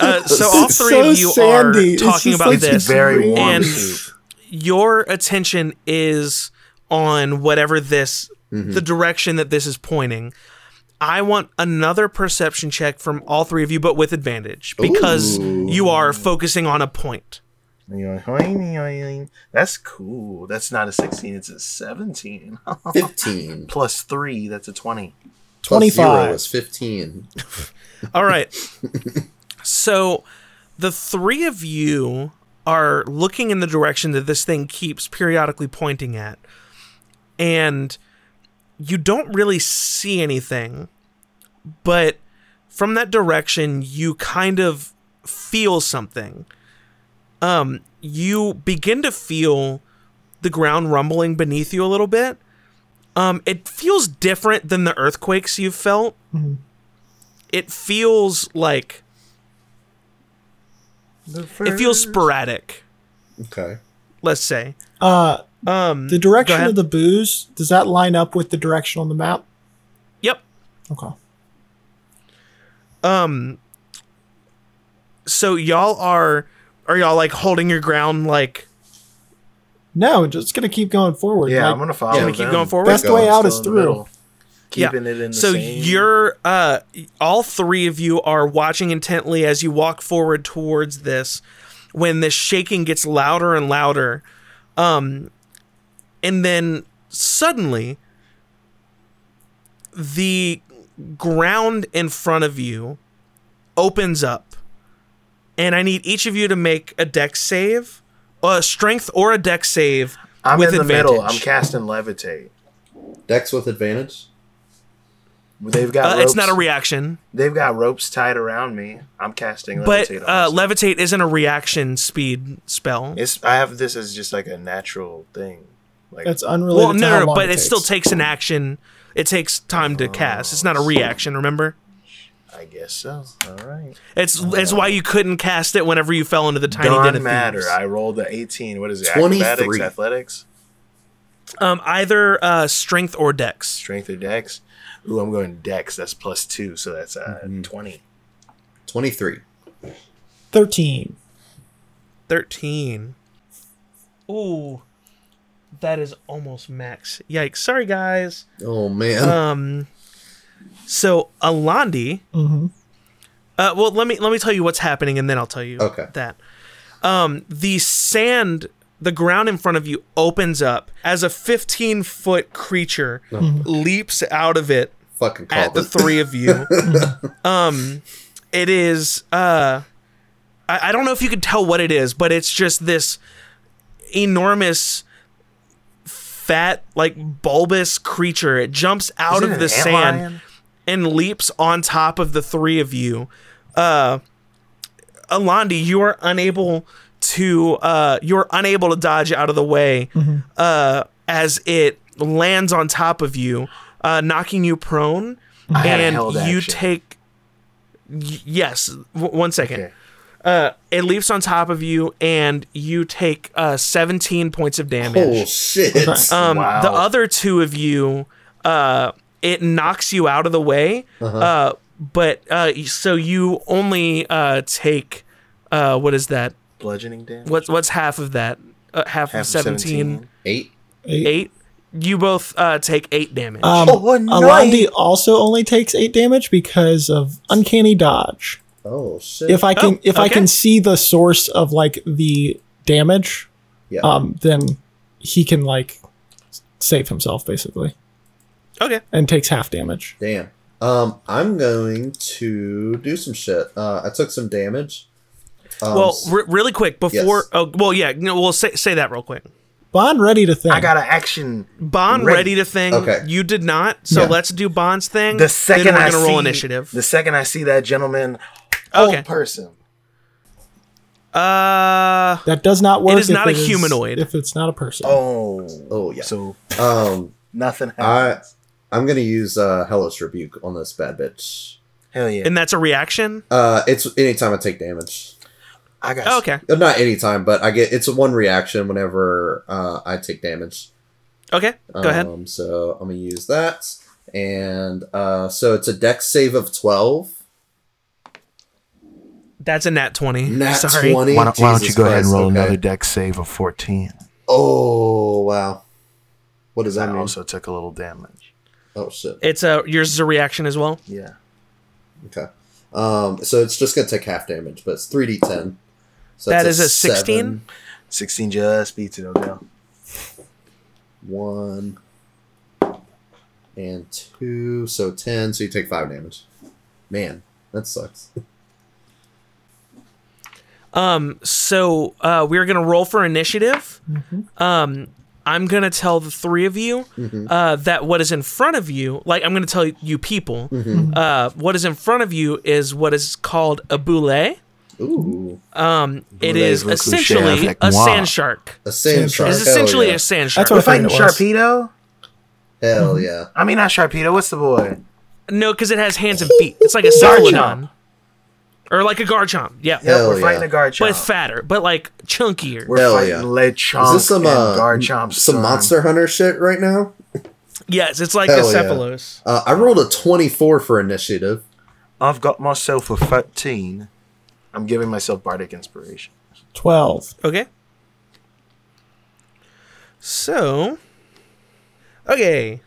uh, [laughs] so all It's three so of you sandy. are talking about like this Very warm and soup. your attention is on whatever this Mm-hmm. the direction that this is pointing I want another perception check from all three of you, but with advantage because Ooh. you are focusing on a point. And you're like, "Hoing, hoing." That's cool. That's not a 16, it's a 17. [laughs] 15. Plus three, that's a 20. Plus zero 25. is 15. [laughs] All right. [laughs] so the three of you are looking in the direction that this thing keeps periodically pointing at. And you don't really see anything, but from that direction, you kind of feel something. Um, you begin to feel the ground rumbling beneath you a little bit. Um, it feels different than the earthquakes you've felt it feels like it feels sporadic Okay. let's say Uh, um the direction of the booze does that line up with the direction on the map? yep Okay. um so y'all are are y'all like holding your ground like No, just gonna keep going forward. Yeah, Like, I'm going to follow Yeah, gonna we keep going forward Best Go. way out is through. middle. Keeping it in the so same. you're uh all three of you are watching intently as you walk forward towards this when this shaking gets louder and louder um and then suddenly the ground in front of you opens up and i need each of you to make a dex save a strength or a dex save I'm with in the advantage. middle. I'm casting levitate. Dex with advantage. They've got uh, ropes. it's not a reaction They've got ropes tied around me. I'm casting but levitate. uh, levitate isn't a reaction speed spell. it's I have this as just like a natural thing. Like That's unrelated. well, to no, how no, no, long but it it still takes. takes an action. It takes time to cast. It's not a reaction. Remember, I guess so. All right. it's it's why you couldn't cast it whenever you fell into the tiny den Doesn't of matter. thieves. I rolled a 18. What is it? 23. Acrobatics, athletics, Um, either uh, strength or dex. strength, or dex. Ooh, I'm going dex. That's plus two, so that's uh, Mm-hmm. 20. 23. thirteen. Thirteen. Ooh, that is almost max. Yikes! Sorry, guys. Oh, man. Um, so Alandi. Mm-hmm. Uh, well, let me let me tell you what's happening, and then I'll tell you Okay. that. Um, the sand, the ground in front of you opens up as a 15 foot creature leaps out of it Fucking called at the three of you. [laughs] um, it is. Uh, I, I don't know if you can tell what it is, but it's just this enormous, fat, like bulbous creature. It jumps out Is it of the sand lion? And leaps on top of the three of you. Uh, Alandi, you are unable to uh, you're unable to dodge out of the way uh, as it lands on top of you, uh, knocking you prone, I and you action. take. y- Yes, w- one second. Okay. Uh, it leaps on top of you, and you take uh, 17 points of damage. Oh, shit. Um, Wow. The other two of you, uh, it knocks you out of the way. uh but uh, so you only uh, take uh, what is that? Bludgeoning damage. What's what's half of that? Uh, half, Half of 17, Eight. Eight. Eight. You both uh, take eight damage. Um, Oh, no. Alandi also only takes eight damage because of uncanny dodge. Oh, shit. If I can, Oh, if I can see the source of like the damage, yeah. um, then he can like save himself basically okay. and takes half damage. Damn. Um, I'm going to do some shit. Uh, I took some damage. Um, Well, s- re- really quick before. Yes. Oh, well, yeah. No, we'll say say that real quick. Bond ready to think. I got an action. Bond Ready. ready, to thing. Okay. You did not. So Yeah. let's do Bond's thing. The second then we're I gonna see roll initiative. the second I see that gentleman, Okay. old person. uh, that does not work. It is if not a humanoid. If it's not a person. Oh, Oh, yeah. So um, nothing I happens. I'm gonna use uh, Hellish Rebuke on this bad bitch. Hell yeah! and that's a reaction. Uh, it's anytime I take damage. I got Oh, okay. Uh, Not anytime, but I get it's a one reaction whenever uh, I take damage. Okay. Go ahead. Um, so I'm gonna use that, and uh, so it's a dex save of twelve. That's a nat twenty. Nat Sorry. twenty. Why don't, why don't you Jesus go ahead and roll okay. another dex save of 14? Oh wow, what does that I mean? also took a little damage. Oh shit. It's a yours is a reaction as well. Yeah. Okay. Um, so it's just gonna take half damage, but it's three d ten. So That that's a 16? 16 just beats it, Odell. One and two, so ten. So you take five damage. Man, that sucks. [laughs] Um, so uh, we're gonna roll for initiative. Um, I'm gonna tell the three of you uh, that what is in front of you, like I'm gonna tell you people, uh, what is in front of you is what is called a bulette. Ooh, Um, it is Voulez-vous essentially a moi? sand shark. a sand Sand shark. It's essentially yeah. a sand shark. That's what We're fighting it was. Sharpedo? Hell yeah. I mean, not Sharpedo. What's the boy? no, because it has hands and [laughs] feet. It's like a Garchomp. Cephalodon. Or like a Garchomp. Yeah. Yep, Hell we're fighting yeah. a Garchomp. But fatter, but like chunkier. we're Hell fighting yeah. Lechonk Is this some and uh, Garchomp. some son. Monster Hunter shit right now? yes, it's like a Hell yeah. Cephalos. Uh, I rolled a twenty-four for initiative. I've got myself a 13. I'm giving myself Bardic Inspiration. 12. Okay. So, okay.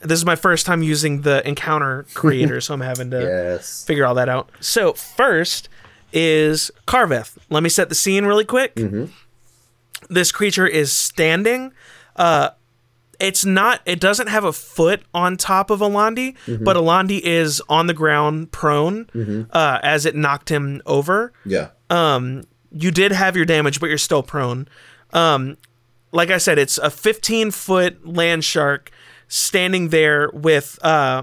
This is my first time using the encounter [laughs] creator, so I'm having to Yes. figure all that out. So, first is Carveth. Let me set the scene really quick. This creature is standing. Uh, it's not, it doesn't have a foot on top of Alandi, but Alandi is on the ground prone uh, as it knocked him over Yeah. um you did have your damage but you're still prone um like i said it's a 15 foot land shark standing there with uh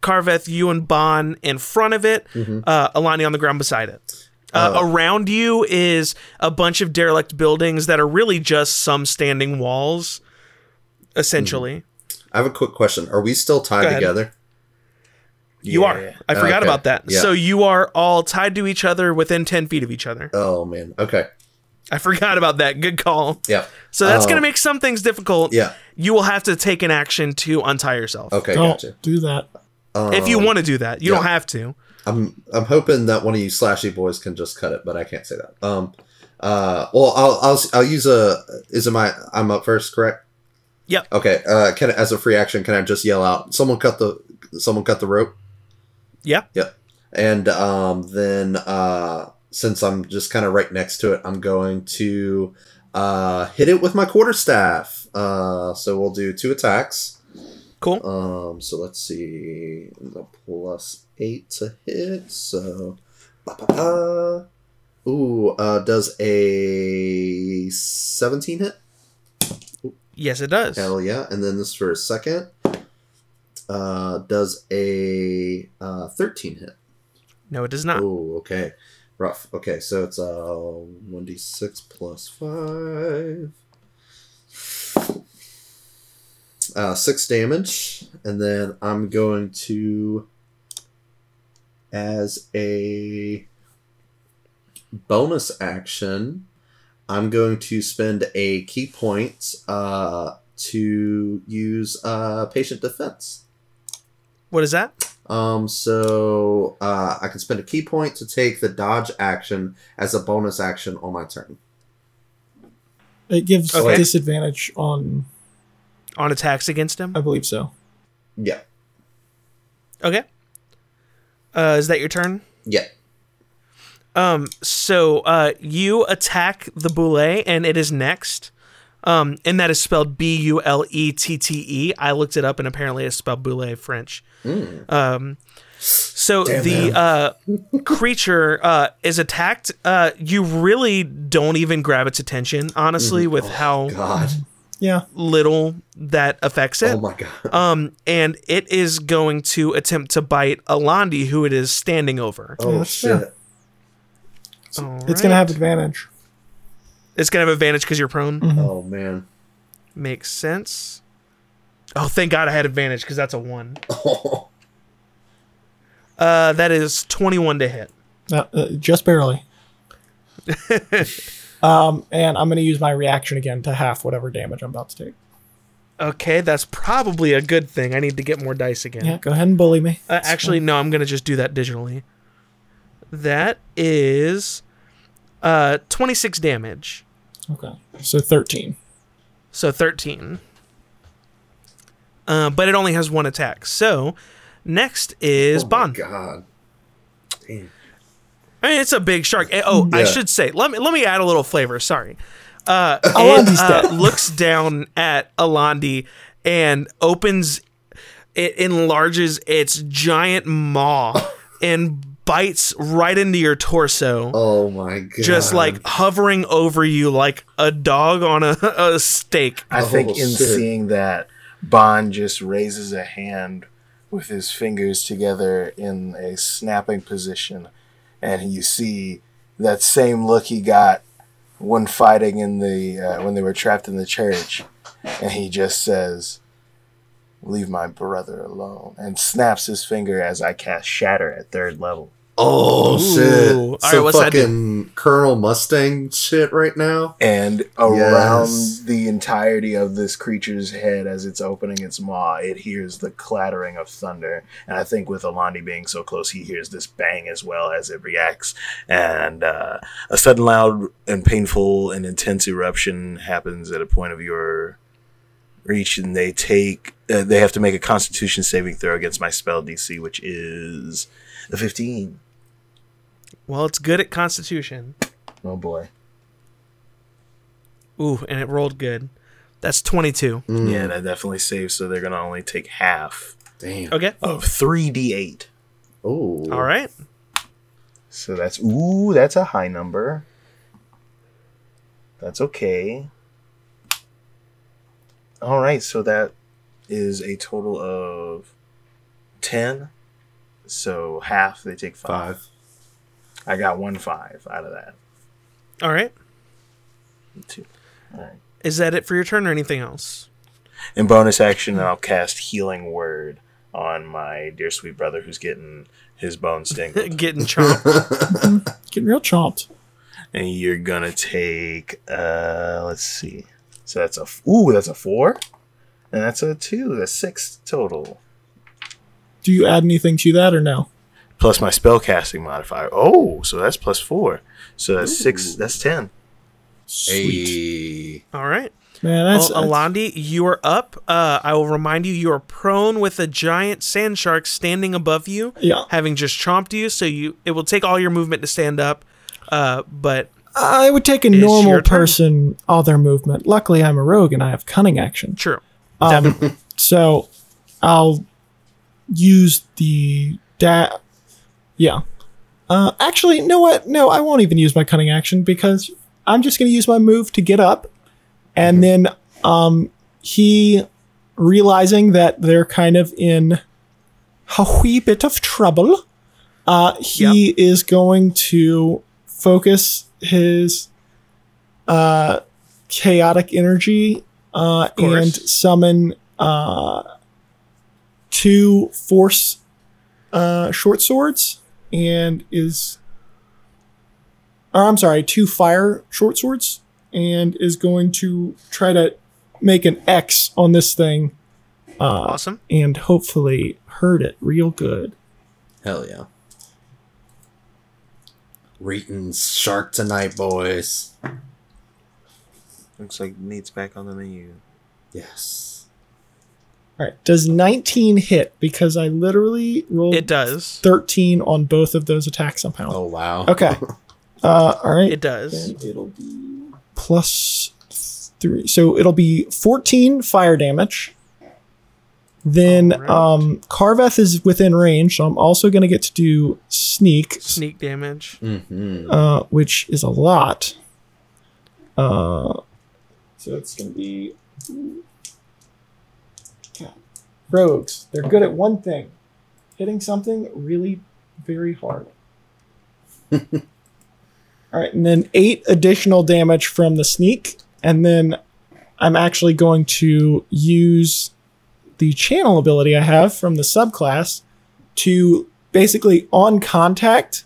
carveth you and bon in front of it uh Alandi on the ground beside it uh, around you is a bunch of derelict buildings that are really just some standing walls essentially I have a quick question. Are we still tied together? you are i forgot Okay. about that Yeah. so you are all tied to each other within 10 feet of each other Oh man. Okay. I forgot about that good call Yeah. So that's Uh, going to make some things difficult. Yeah. You will have to take an action to untie yourself. Okay. Don't Gotcha. do that. If you want to do that, you don't have to. I'm I'm hoping that one of you slashy boys can just cut it, but I can't say that. Um. Uh. Well, I'll I'll I'll use a. Is it my? I'm up first, correct? Yep. Okay. Uh. Can as a free action, can I just yell out? Someone cut the. Someone cut the rope. Yeah. Yep. And um, then uh, since I'm just kind of right next to it, I'm going to uh, hit it with my quarterstaff. Uh, so we'll do two attacks. Cool. Um, so let's see. The plus eight to hit. So, ba, ba, ba. ooh, uh, does a seventeen hit? Yes, it does. Hell yeah! And then this for a second. Uh, does a uh, thirteen hit? No, it does not. Oh, okay. Rough. Okay, so it's uh one d six plus five. Uh, six damage, and then I'm going to, as a bonus action, I'm going to spend a ki point uh, to use uh, patient defense. What is that? Um, so uh, I can spend a ki point to take the dodge action as a bonus action on my turn. It gives Okay. disadvantage on, On attacks against him? I believe so. Yeah, Okay. Uh, is that your turn? yeah. Um, so uh, you attack the bulette, and it is next. Um, and that is spelled B U L E T T E. I looked it up, and apparently it's spelled boulet French. Um, so the uh, creature uh, is attacked. Uh, you really don't even grab its attention, honestly, with how God. Yeah. little that affects it. Oh my god. Um, and it is going to attempt to bite Alandi, who it is standing over. Oh that's shit. fair. It's going to have advantage. It's gonna have advantage because you're prone. Oh man. Makes sense. Oh, thank God I had advantage because that's a one. Oh. [laughs] Uh, that is twenty-one to hit. Uh, uh, just barely. [laughs] um, and I'm going to use my reaction again to half whatever damage I'm about to take. Okay, that's probably a good thing. I need to get more dice again. Yeah, go ahead and bully me. Uh, actually, no, I'm gonna just do that digitally. That is uh 26 damage. Okay. So 13. So 13. uh, but it only has one attack. So next is Oh my Bond. God. I mean, it's a big shark. Eh, Oh, I should say. Let me let me add a little flavor. Sorry. Uh, [laughs] it uh, [laughs] looks down at Alandi and opens. It enlarges its giant maw [laughs] and bites right into your torso, Oh my god. just like hovering over you like a dog on a, a steak. I think Oh, in shit. seeing that, Bond just raises a hand with his fingers together in a snapping position, and you see that same look he got when fighting in the uh, when they were trapped in the church, and he just says, "Leave my brother alone," and snaps his finger as I cast Shatter at third level. Oh Ooh. shit. All right, Some what's that fucking Colonel Mustang shit right now. And around Yes. the entirety of this creature's head as it's opening its maw, it hears the clattering of thunder. And I think with Alandi being so close, he hears this bang as well as it reacts. And uh, a sudden, loud, and painful and intense eruption happens at a point of your reach, and they take. Uh, they have to make a Constitution saving throw against my spell DC, which is a 15. Well, it's good at Constitution. Oh boy. Ooh, and it rolled good. That's twenty-two. Mm. Yeah, that definitely saves, so they're going to only take half Damn. Okay. of 3d8. Oh. All right. So that's ooh, that's a high number. That's okay. All right, so that is a total of 10. So half they take 5. Five. I got one 5 out of that. All right. Two. All right. Is that it for your turn or anything else? In bonus action, I'll cast healing word on my dear sweet brother who's getting his bones [laughs] tingled. Getting [laughs] chomped. Getting real chomped. and you're gonna take uh let's see so that's a ooh that's a four and that's a two that's six total Do you add anything to that or no? Plus my spellcasting modifier oh so that's plus four so that's six that's ten Sweet. Hey. All right. Man, that's, well, Alandi, you are up. Uh, I will remind you, you are prone with a giant sand shark standing above you, yeah. having just chomped you. So you, it will take all your movement to stand up. Uh, but I would take a your normal turn. person all their movement. Luckily, I'm a rogue and I have cunning action. true. Um, so I'll use the da Yeah. Uh, actually, you know what? No, I won't even use my cunning action because I'm just going to use my move to get up, and then um, he realizing that they're kind of in a wee bit of trouble. Uh, he is going to focus his uh, chaotic energy uh, and summon uh, two force uh, short swords and is or I'm sorry, two fire short swords and is going to try to make an X on this thing uh, Awesome. and hopefully hurt it real good. Hell yeah. Reeton's Shark Tonight, boys. looks like meat's back on the menu Yes. All right, does 19 hit because I literally rolled It does. 13 on both of those attacks somehow. Oh, wow. Okay. [laughs] Uh, all right. It does. Then it'll be plus three. So it'll be 14 fire damage. Then Alright. um, Carveth is within range, so I'm also going to get to do sneak, Sneak damage. Mm-hmm. uh, which is a lot. Uh, so it's going to be. Rogues, they're good at one thing hitting something really very hard. [laughs] All right, and then eight additional damage from the sneak, and then I'm actually going to use the channel ability I have from the subclass to basically on contact.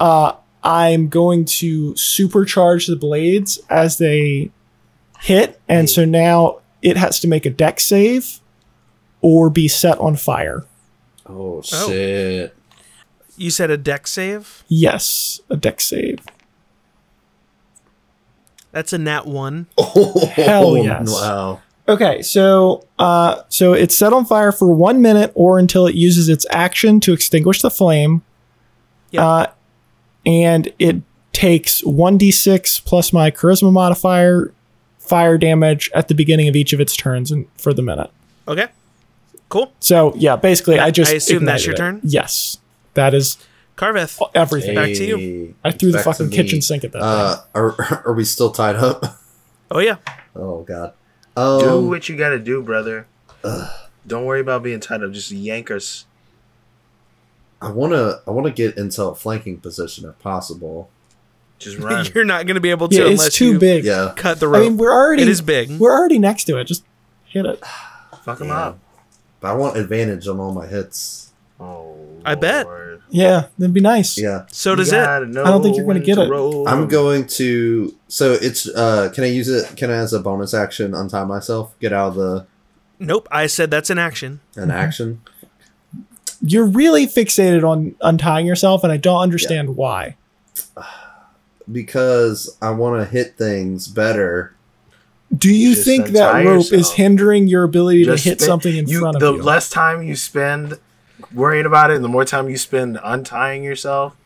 Uh, I'm going to supercharge the blades as they hit, and so now it has to make a dex save or be set on fire. Oh, shit. You said a dex save? Yes, a dex save. That's a nat one. [laughs] Oh, Hell yes. Wow. Okay, so uh, so it's set on fire for one minute or until it uses its action to extinguish the flame. Yep. Uh, and it takes one d six plus my charisma modifier, fire damage at the beginning of each of its turns and for the minute. Okay. Cool. So yeah, basically, I just I assume that's your it. turn? Yes, that is Carveth. everything. Back to you. I threw the fucking kitchen sink at that. Uh, are [laughs] are we still tied up? Oh yeah. Oh god. do Um, what you gotta do, brother. Don't worry about being tied up. Just yank us. I wanna I wanna get into a flanking position if possible. Just run. [laughs] You're not going to be able to yeah, unless it's too you big. Yeah. cut the rope. I rope. mean, we're already it is big. We're already next to it. Just hit it. Fuck him Yeah. up. But I want advantage on all my hits. Oh, I bet. Lord. Yeah, that'd be nice. Yeah. so does it. gotta know I don't think you're gonna get it. roll. I'm going to so it's uh can I use it can I as a bonus action untie myself? Get out of the Nope. I said that's an action. an action? You're really fixated on untying yourself, and I don't understand why. Because I wanna hit things better. Do you Just think that untie rope is hindering your ability Just to hit spend- something in you, front of the you? The less time you spend worrying about it, and the more time you spend untying yourself.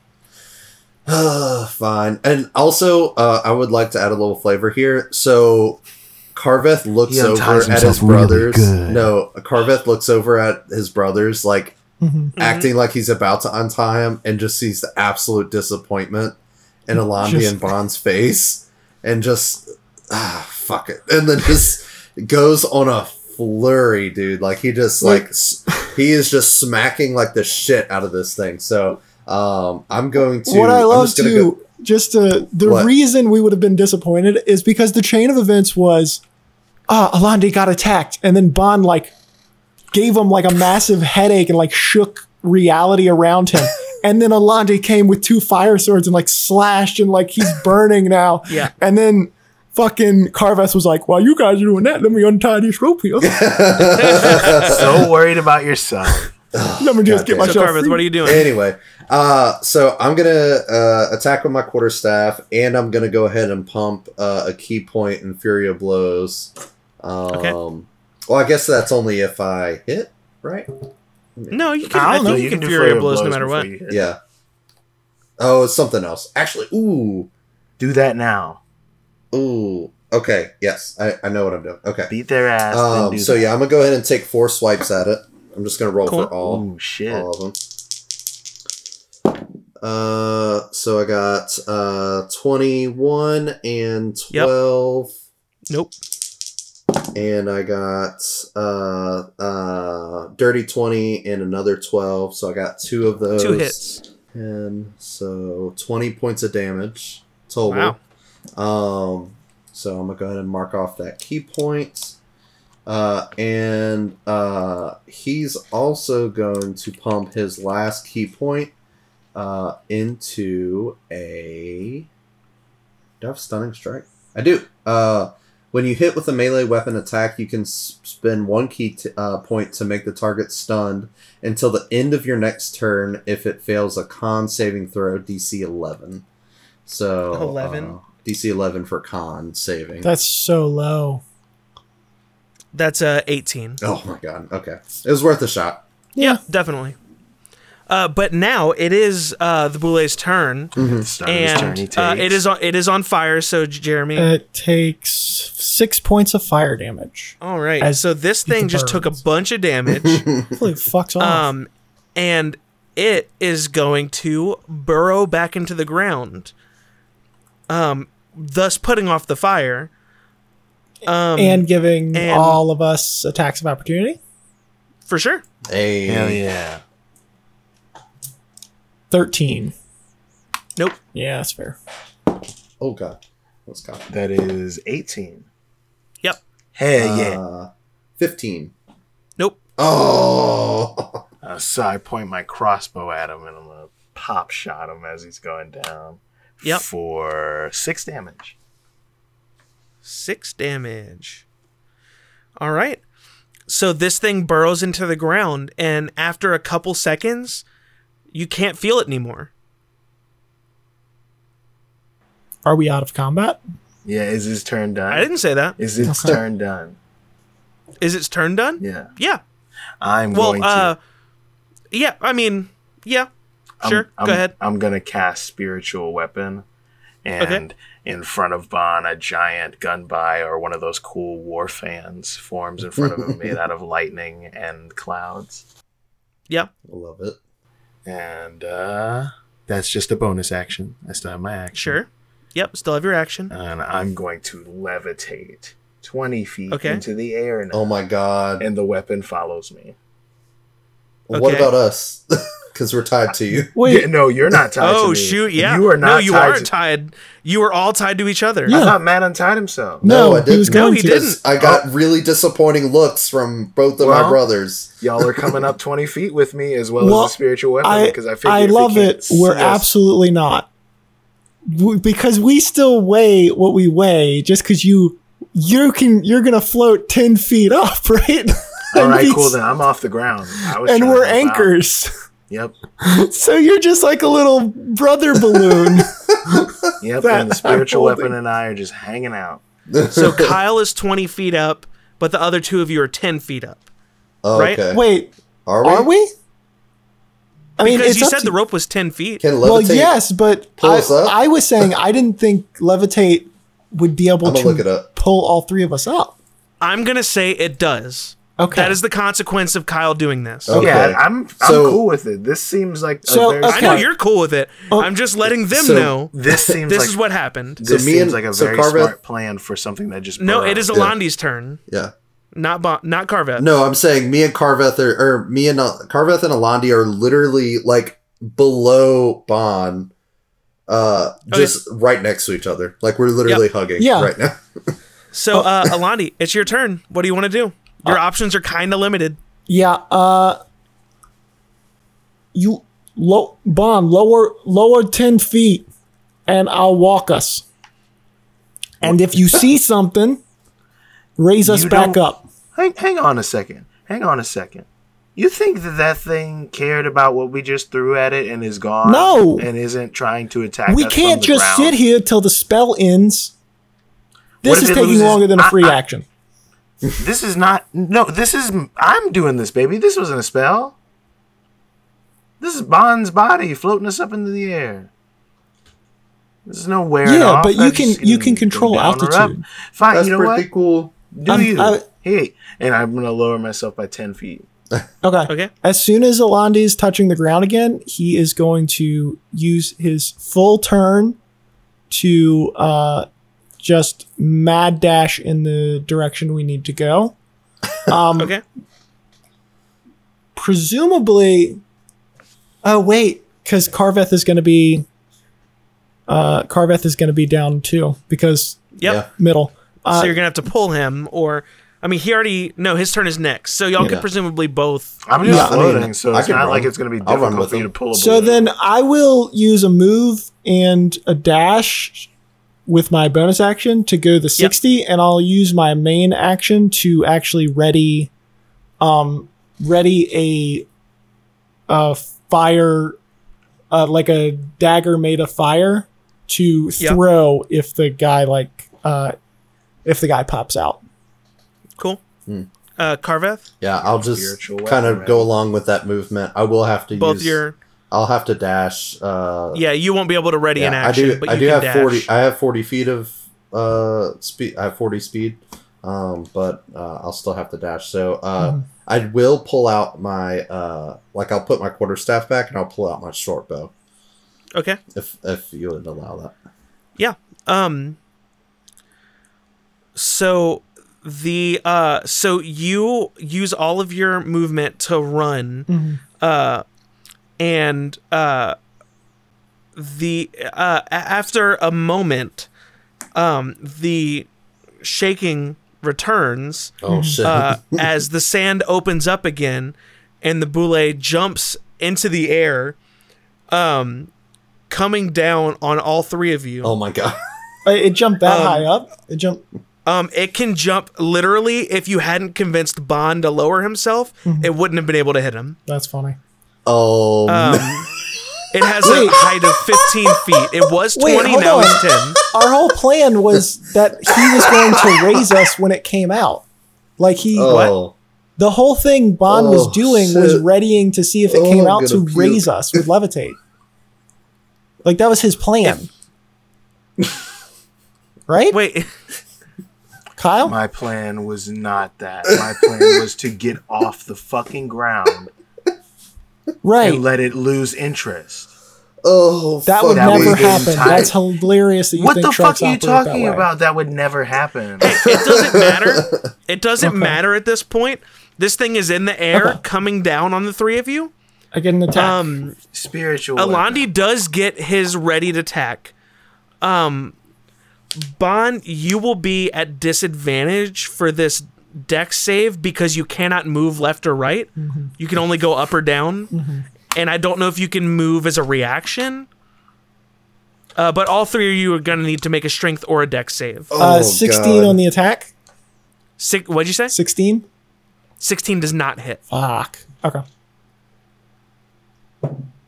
[sighs] Fine. And also, uh, I would like to add a little flavor here. So, Carveth looks over at his himself really brothers. No, Carveth looks over at his brothers, like Mhm. acting like he's about to untie him, and just sees the absolute disappointment in [laughs] Alandi Just- and Bond's face, and just [sighs] ah, fuck it, and then just goes on a flurry, dude. Like he just like s- he is just smacking like the shit out of this thing. So. Um, I'm going to. what I I'm love just gonna too, go- just to, the What? reason we would have been disappointed is because the chain of events was, ah, Alandi got attacked, and then Bond like gave him like a massive headache and like shook reality around him. [laughs] And then Alandi came with two fire swords and like slashed and like he's burning now. Yeah. And then fucking Carveth was like, while you guys are doing that, let me untie this rope here. [laughs] [laughs] so worried about yourself. let me just get Goddamn. So myself Carveth, free. what are you doing? anyway, uh, so I'm gonna uh, attack with my quarterstaff, and I'm gonna go ahead and pump uh, a ki point in Fury of Blows. Um, Okay. Well, I guess that's only if I hit, right? no, you can. I I, don't know. think you, can, do fury flare of blows no matter what. Yeah. Oh, it's something else. Actually, ooh, Do that now. Ooh. Okay, yes, I, I know what I'm doing. Okay. Beat their ass. Um, do so that. yeah, I'm gonna go ahead and take four swipes at it. I'm just gonna roll Cool. for all. Oh shit. all of them. Uh, so I got uh 21 and Yep. 12, Nope. and I got uh uh dirty 20 and another 12. So I got two of those. Two hits. And so 20 points of damage total. Wow. Um, so I'm gonna go ahead and mark off that ki point. Uh, and uh, he's also going to pump his last ki point uh, into a. Do I have stunning strike? I do. Uh, when you hit with a melee weapon attack, you can spend one key t- uh, point to make the target stunned until the end of your next turn if it fails a con saving throw DC 11. So 11? uh, DC 11 for con saving. That's so low. That's uh 18. oh my god. Okay. It was worth a shot. Yeah, definitely. Uh, but now it is uh, the Bulette's turn, Start of his turn, and uh, it is on it is on fire. So Jeremy, It takes six points of fire damage. all right. as So this thing it just took a bunch of damage, [laughs] Hopefully it fucks off. um, and it is going to burrow back into the ground, um, thus putting off the fire. Um, and giving and- all of us attacks of opportunity. for sure, Hey. Hell yeah. 13. nope. Yeah, that's fair. Oh god. Let's go. That is 18. Yep. Hell yeah. Uh, 15. Nope. Oh. Uh, so I point my crossbow at him and I'm gonna pop shot him as he's going down. Yep. For six damage. Six damage. All right. So this thing burrows into the ground, and after a couple seconds, you can't feel it anymore. Are we out of combat? Yeah, is his turn done? I didn't say that. Is its turn done? Is its turn done? Yeah. Yeah. I'm Well, going to. uh, yeah. I mean, yeah. I'm- Sure. I'm, Go ahead. I'm gonna cast spiritual weapon, and in front of Bon, a giant gunbai or one of those cool war fans forms in front of him, made out of [laughs] lightning and clouds. Yeah. I love it. And uh, that's just a bonus action. I still have my action. Sure. Yep. Still have your action. And I'm going to levitate twenty feet Okay. into the air now, Oh my god. and the weapon follows me. What Okay. about us? [laughs] Because we're tied to you. Wait, Yeah, no, you're not tied. to Oh shoot! Yeah. you are not. No, you tied aren't to- tied. You are all tied to each other. Yeah. I thought Matt untied himself. no, I he was didn't. No, he to. didn't. I got oh. really disappointing looks from both of my brothers. Y'all are coming up [laughs] 20 feet with me as well, Well, as the spiritual weapon because I figure I love it. We're us- absolutely not. We- Because we still weigh what we weigh just because you you can you're gonna float ten feet [laughs] up, right? All And right, we- cool. Then I'm off the ground. I was And we're to out. anchors. Yep, [laughs] So you're just like a little brother balloon. [laughs] yep. That and the spiritual weapon and I are just hanging out. So [laughs] Kyle is twenty feet up, but the other two of you are ten feet up. Oh, right? Okay. Wait, are we? are we? I mean, Because it's you up said to- the rope was ten feet. Can Well, yes, but pull I, us up? I was saying I didn't think levitate would be able gonna look it up. pull all three of us up. I'm gonna say it does. Okay, That is the consequence of Kyle doing this. Okay. Yeah, I'm. I'm So- cool with it. This seems like a So, very okay. I know you're cool with it. I'm just letting them so know This seems this like is what happened. this me seems and- like a so very Carveth- smart plan for something that just No, it is burns. Alandi's turn, Yeah. not Bo- not Carveth. No, I'm saying me and Carveth are, or me and uh, Carveth and Alandi are literally like below Bon, uh, Okay. just right next to each other. Like we're literally hugging Yeah. right now. [laughs] So, uh, [laughs] Alandi, it's your turn. What do you want to do? Your options are kind of limited. Yeah, uh you low bond lower lower ten feet and I'll walk us. And if you see [laughs] something, raise us You back up. Hang, hang on a second. Hang on a second. You think that that thing cared about what we just threw at it and is gone? No. and isn't trying to attack. We us can't just ground? sit here till the spell ends. This is taking loses- longer than a free I- action. This is not. No, this is. I'm doing this, baby. This wasn't a spell. This is Bond's body floating us up into the air. There's no wearing Yeah, off. but you I can- you can control down or up. altitude. Fine, That's you know pretty what? cool. Do Um, you? I- hey, and I'm gonna lower myself by ten feet. [laughs] Okay. Okay. As soon as Alandi is touching the ground again, he is going to use his full turn to uh, just mad dash in the direction we need to go. [laughs] Um, Okay. Presumably, oh wait, because Carveth is going to be uh, Carveth is going to be down too because Yep. Yeah. middle. Uh, so you're gonna have to pull him, or I mean, he already no, his turn is next. So y'all Yeah. could presumably both. I'm just Yeah, I floating, mean, so it's can not run. like it's gonna be I'll difficult for you to pull. A So balloon. then I will use a move and a dash with my bonus action to go the 60 and I'll use my main action to actually ready um ready a a fire uh like a dagger made of fire to Yep. throw if the guy like uh if the guy pops out. Cool. Hmm. Uh, Carveth, Yeah, I'll just kind of go along with that movement. I will have to both use. your I'll have to dash. Uh, yeah, you won't be able to ready yeah, an action, I do. but I do have dash. forty. I have forty feet of uh speed. I have forty speed. Um, but uh, I'll still have to dash. So uh, Mhm. I will pull out my uh, like I'll put my quarterstaff back and I'll pull out my short bow Okay. if if you would allow that. Yeah. Um so the uh so you use all of your movement to run uh and uh the uh after a moment um the shaking returns Oh shit! uh, as the sand opens up again and the bulette jumps into the air um coming down on all three of you oh my god! Uh, It jumped that Um, high up. It jumped Um, it can jump literally. If you hadn't convinced Bond to lower himself, it wouldn't have been able to hit him. that's funny. Oh Um, [laughs] it has Wait. a height of 15 feet. It was 20, hold now on. it's 10. Our whole plan was that he was going to raise us when it came out. Like he, Oh, the whole thing Bond was Oh, doing was readying to see if it Oh, came out to gonna puke. raise us with levitate. Like that was his plan, [laughs] right? Wait, Kyle. My plan was not that. My plan was to get off the fucking ground right. and let it lose interest. oh, That fuck would That never happen. entire- That's hilarious that you what think the fuck are you operate that talking about? That would never happen. it doesn't [laughs] matter. It doesn't matter at this point. This thing is in the air, Okay. coming down on the three of you. I get an attack. Um, Spiritual. Alandi does get his ready to attack. Um, Bond, you will be at disadvantage for this dex save because you cannot move left or right. You can only go up or down, and I don't know if you can move as a reaction. Uh, but all three of you are gonna need to make a strength or a deck save. uh, Oh, 16 God. on the attack. Six, what'd you say? 16. Sixteen does not hit. Fuck. Okay.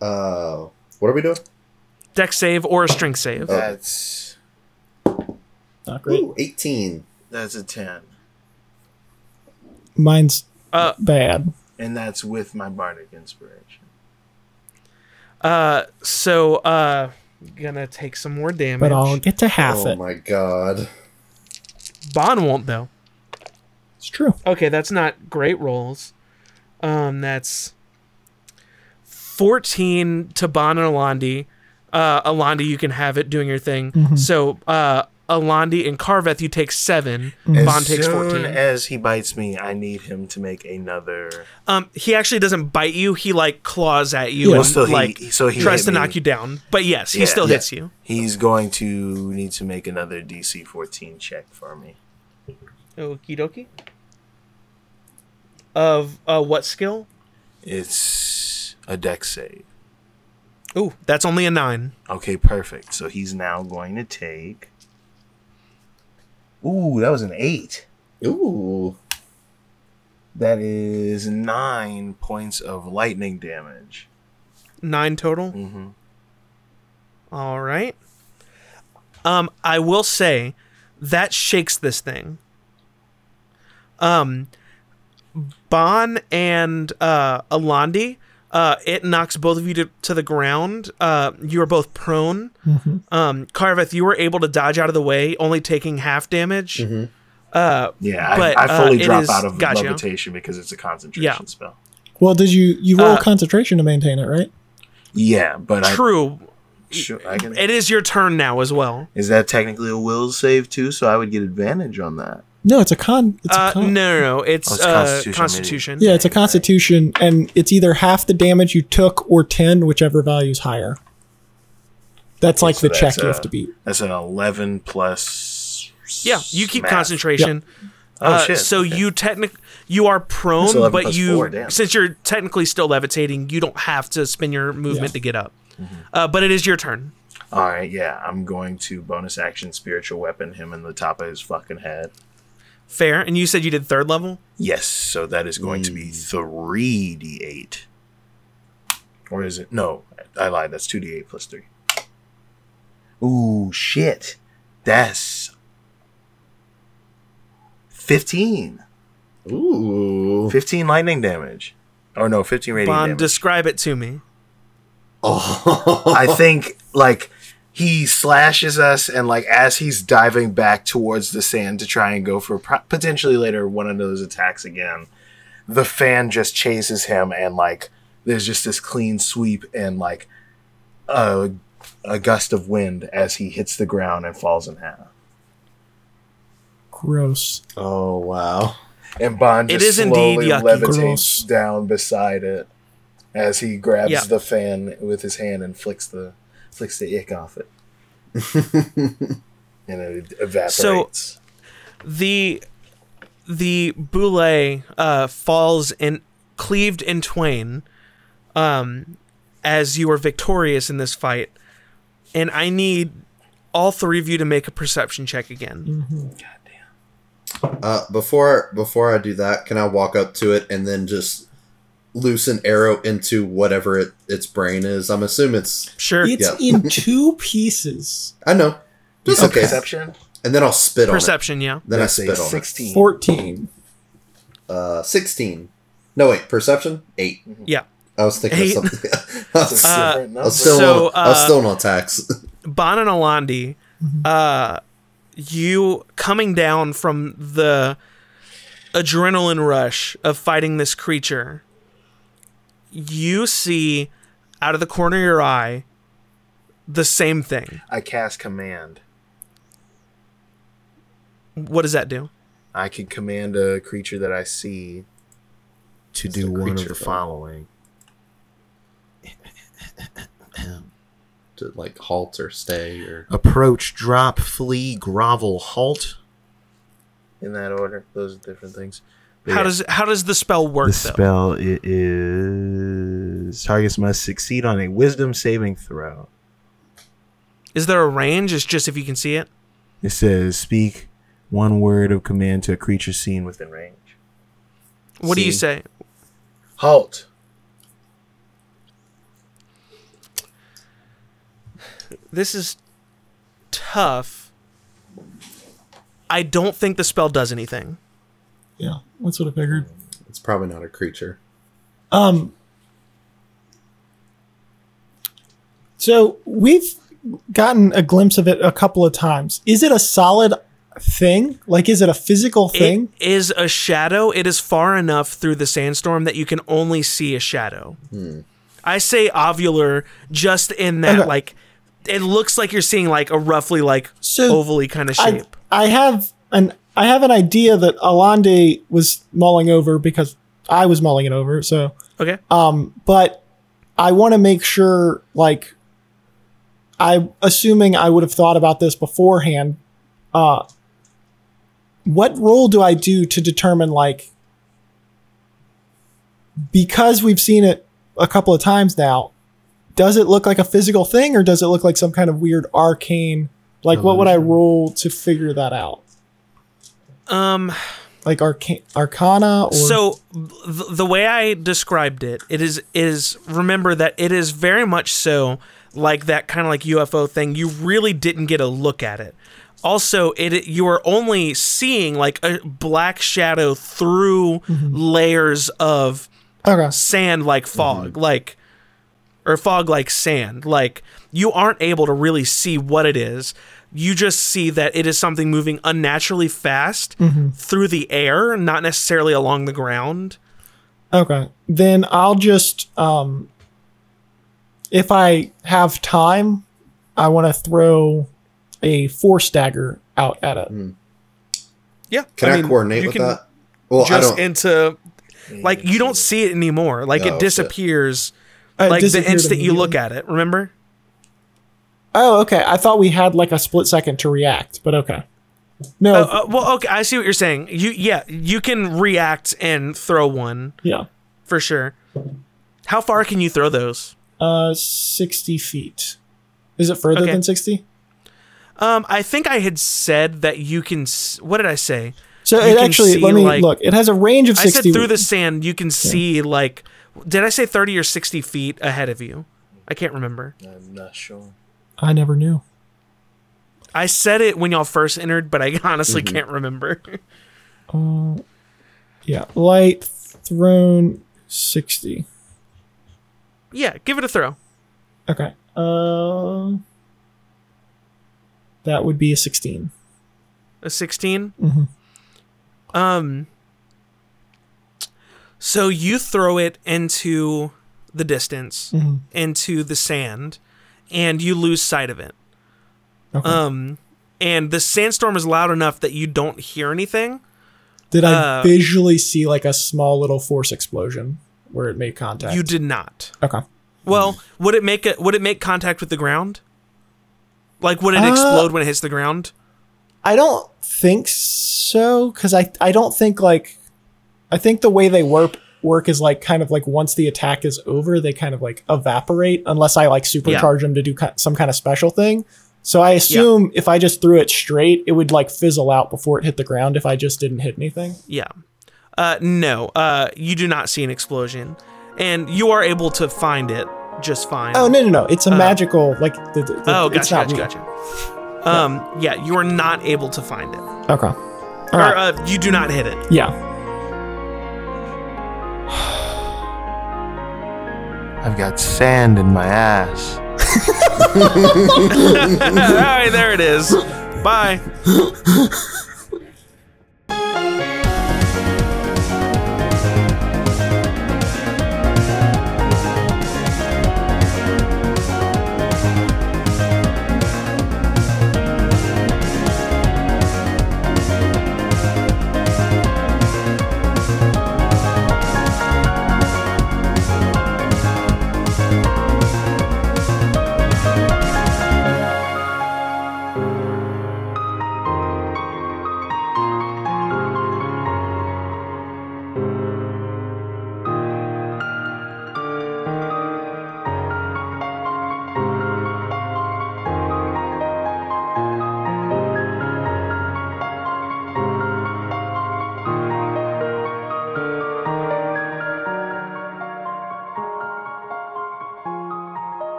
Uh, what are we doing? Dex save or a strength save. That's Not great. Ooh, 18. that's a ten, Mine's Uh, bad. and that's with my bardic inspiration. Uh, so uh, gonna take some more damage. But I'll get to half Oh it. my god. Bond won't though. It's true. Okay, that's not great rolls. Um, that's fourteen to Bond and Alandi. Uh, Alandi, you can have it doing your thing. Mm-hmm. So, uh, Alandi and Carveth, you take seven. Mm-hmm. Bond as takes soon fourteen. as he bites me, I need him to make another. um, he actually doesn't bite you. He like claws at you Yeah. and Well, still, he- like he- so he tries to me. knock you down. But yes, he Yeah. still Yeah. hits you. He's going to need to make another DC 14 check for me. Okie dokie. Of uh, what skill? It's a dex save. Ooh, that's only a nine. Okay, perfect. So he's now going to take. Ooh, that was an eight. Ooh. That is nine points of lightning damage. Nine total. Mm-hmm. All right. Um, I will say that shakes this thing. Um, Bon and uh, Alandi, uh, it knocks both of you to, to the ground. Uh, you are both prone. Um, Carveth, you were able to dodge out of the way, only taking half damage. Uh, Yeah, But, I, I fully uh, drop is- out of gotcha. levitation because it's a concentration Yeah. spell. Well, did you you roll Uh, concentration to maintain it, right? Yeah, but I, true. sure, I can. It is your turn now as well. Is that technically a will save too? So I would get advantage on that. No, it's a con. It's Uh, a con. no, no, no. It's, Oh, it's uh, Constitution, Constitution. Yeah, it's a constitution, and it's either half the damage you took or ten, whichever value is higher. That's like so the check that's, you have uh, to beat. That's an eleven plus. Yeah, you keep math. concentration. Oh Uh, shit! So okay. you technic you are prone, but you four, since you're technically still levitating, you don't have to spin your movement Yeah. to get up. Mm-hmm. Uh, but it is your turn. All right, yeah, I'm going to bonus action spiritual weapon him in the top of his fucking head. Fair. And you said you did third level. Yes, so that is going to be mm. three d eight. Or is it? No, I lied. That's two d eight plus three. Ooh, shit! That's fifteen. Ooh. 15 lightning damage. Oh no, 15 radiant Bond, damage. describe it to me. Oh. [laughs] I think like he slashes us, and like as he's diving back towards the sand to try and go for pro- potentially later one of those attacks again, the fan just chases him, and like there's just this clean sweep and like a, a gust of wind as he hits the ground and falls in half. Gross. oh wow. And Bond It just is indeed slowly yucky. Gross. levitates down beside it as he grabs Yeah. the fan with his hand and flicks the flicks the ick off it. [laughs] and it evaporates. So the the bulette uh, falls in cleaved in twain um, as you are victorious in this fight. And I need all three of you to make a perception check again. Uh, before before I do that, can I walk up to it and then just loose an arrow into whatever it, its brain is? I'm assuming it's. Sure. It's Yeah. in [laughs] two pieces. I know. Just okay. Perception. And then I'll spit on Perception, yeah. it. Then That's I a spit on it. 16. 14. Uh, sixteen. No wait, perception eight. Yeah. I was thinking Eight. of something. [laughs] I was, Uh, I was still So, on, I was uh, still on attacks. [laughs] Bon and Alandi, uh, you coming down from the adrenaline rush of fighting this creature, you see out of the corner of your eye the same thing. I cast command. What does that do? I can command a creature that I see to It's do one of the thing. following. to like halt or stay or Approach, drop, flee, grovel, halt. In that order. Those are different things. But How yeah. does how does the spell work the though? spell it is targets must succeed on a wisdom saving throw. Is there a range? It's just if you can see it. It says speak one word of command to a creature seen within range. What do you say? Halt. This is tough. I don't think the spell does anything. Yeah, that's what I figured. it's probably not a creature. Um. So we've gotten a glimpse of it a couple of times. Is it a solid thing? Like, is it a physical thing? It is a shadow. It is far enough through the sandstorm that you can only see a shadow. I say ovular just in that Okay. like it looks like you're seeing like a roughly like So, ovally kind of I, shape. I have an I have an idea that Alandi was mulling over because I was mulling it over. So, okay. um, but I want to make sure, like, I assuming I would have thought about this beforehand. Uh, what role do I do to determine like because we've seen it a couple of times now? Does it look like a physical thing, or does it look like some kind of weird arcane? Like, what would I roll to figure that out? Um Like arcane, arcana, or so th- the way I described it, it is is remember that it is very much so like that kind of like UFO thing. You really didn't get a look at it. Also, it you are only seeing like a black shadow through layers of okay, sand like fog, like or fog like sand. Like you aren't able to really see what it is. You just see that it is something moving unnaturally fast through the air, not necessarily along the ground. Okay. Then I'll just um if I have time, I want to throw a force dagger out at it. Yeah. Can I, mean, coordinate you with can that? Well, I Just don't. into like you don't see it anymore. Like Oh, it shit. disappears Uh, it like the instant you look at it, remember? Oh, okay. I thought we had like a split second to react, but okay. No, Uh, uh, well, okay, I see what you're saying. You yeah, you can react and throw one yeah. for sure. How far can you throw those? Uh, sixty feet. Is it further Okay. than sixty? Um, I think I had said that you can. s- What did I say? So You it actually see, let me like- look. It has a range of I said sixty. through the sand you can see like. Did I say thirty or sixty feet ahead of you? I can't remember. I'm not sure. I never knew. I said it when y'all first entered, but I [laughs] honestly Mm-hmm. can't remember. Yeah, light thrown sixty. yeah, give it a throw. Okay. Uh, that would be a sixteen. A 16 Mhm. Um. So you throw it into the distance, Mhm. into the sand, and you lose sight of it. Okay. Um, and the sandstorm is loud enough that you don't hear anything. Did I uh, visually see like a small little force explosion where it made contact? You did not. Okay. Well, would it make a would it make contact with the ground? Like would it Uh, explode when it hits the ground? I don't think so because I I don't think like I think the way they work work is like kind of like once the attack is over they kind of like evaporate unless I like supercharge them to do some kind of special thing. So I assume if I just threw it straight, it would like fizzle out before it hit the ground if I just didn't hit anything. Yeah. Uh, no. Uh, you do not see an explosion, and you are able to find it just fine. Oh no no no! It's a magical like the, the, Oh, it's gotcha, not gotcha, real. gotcha. Um, yeah, you are not able to find it, Okay. All or right. uh, you do not hit it. yeah. [sighs] I've got sand in my ass. [laughs] All right, there it is. Bye. [laughs]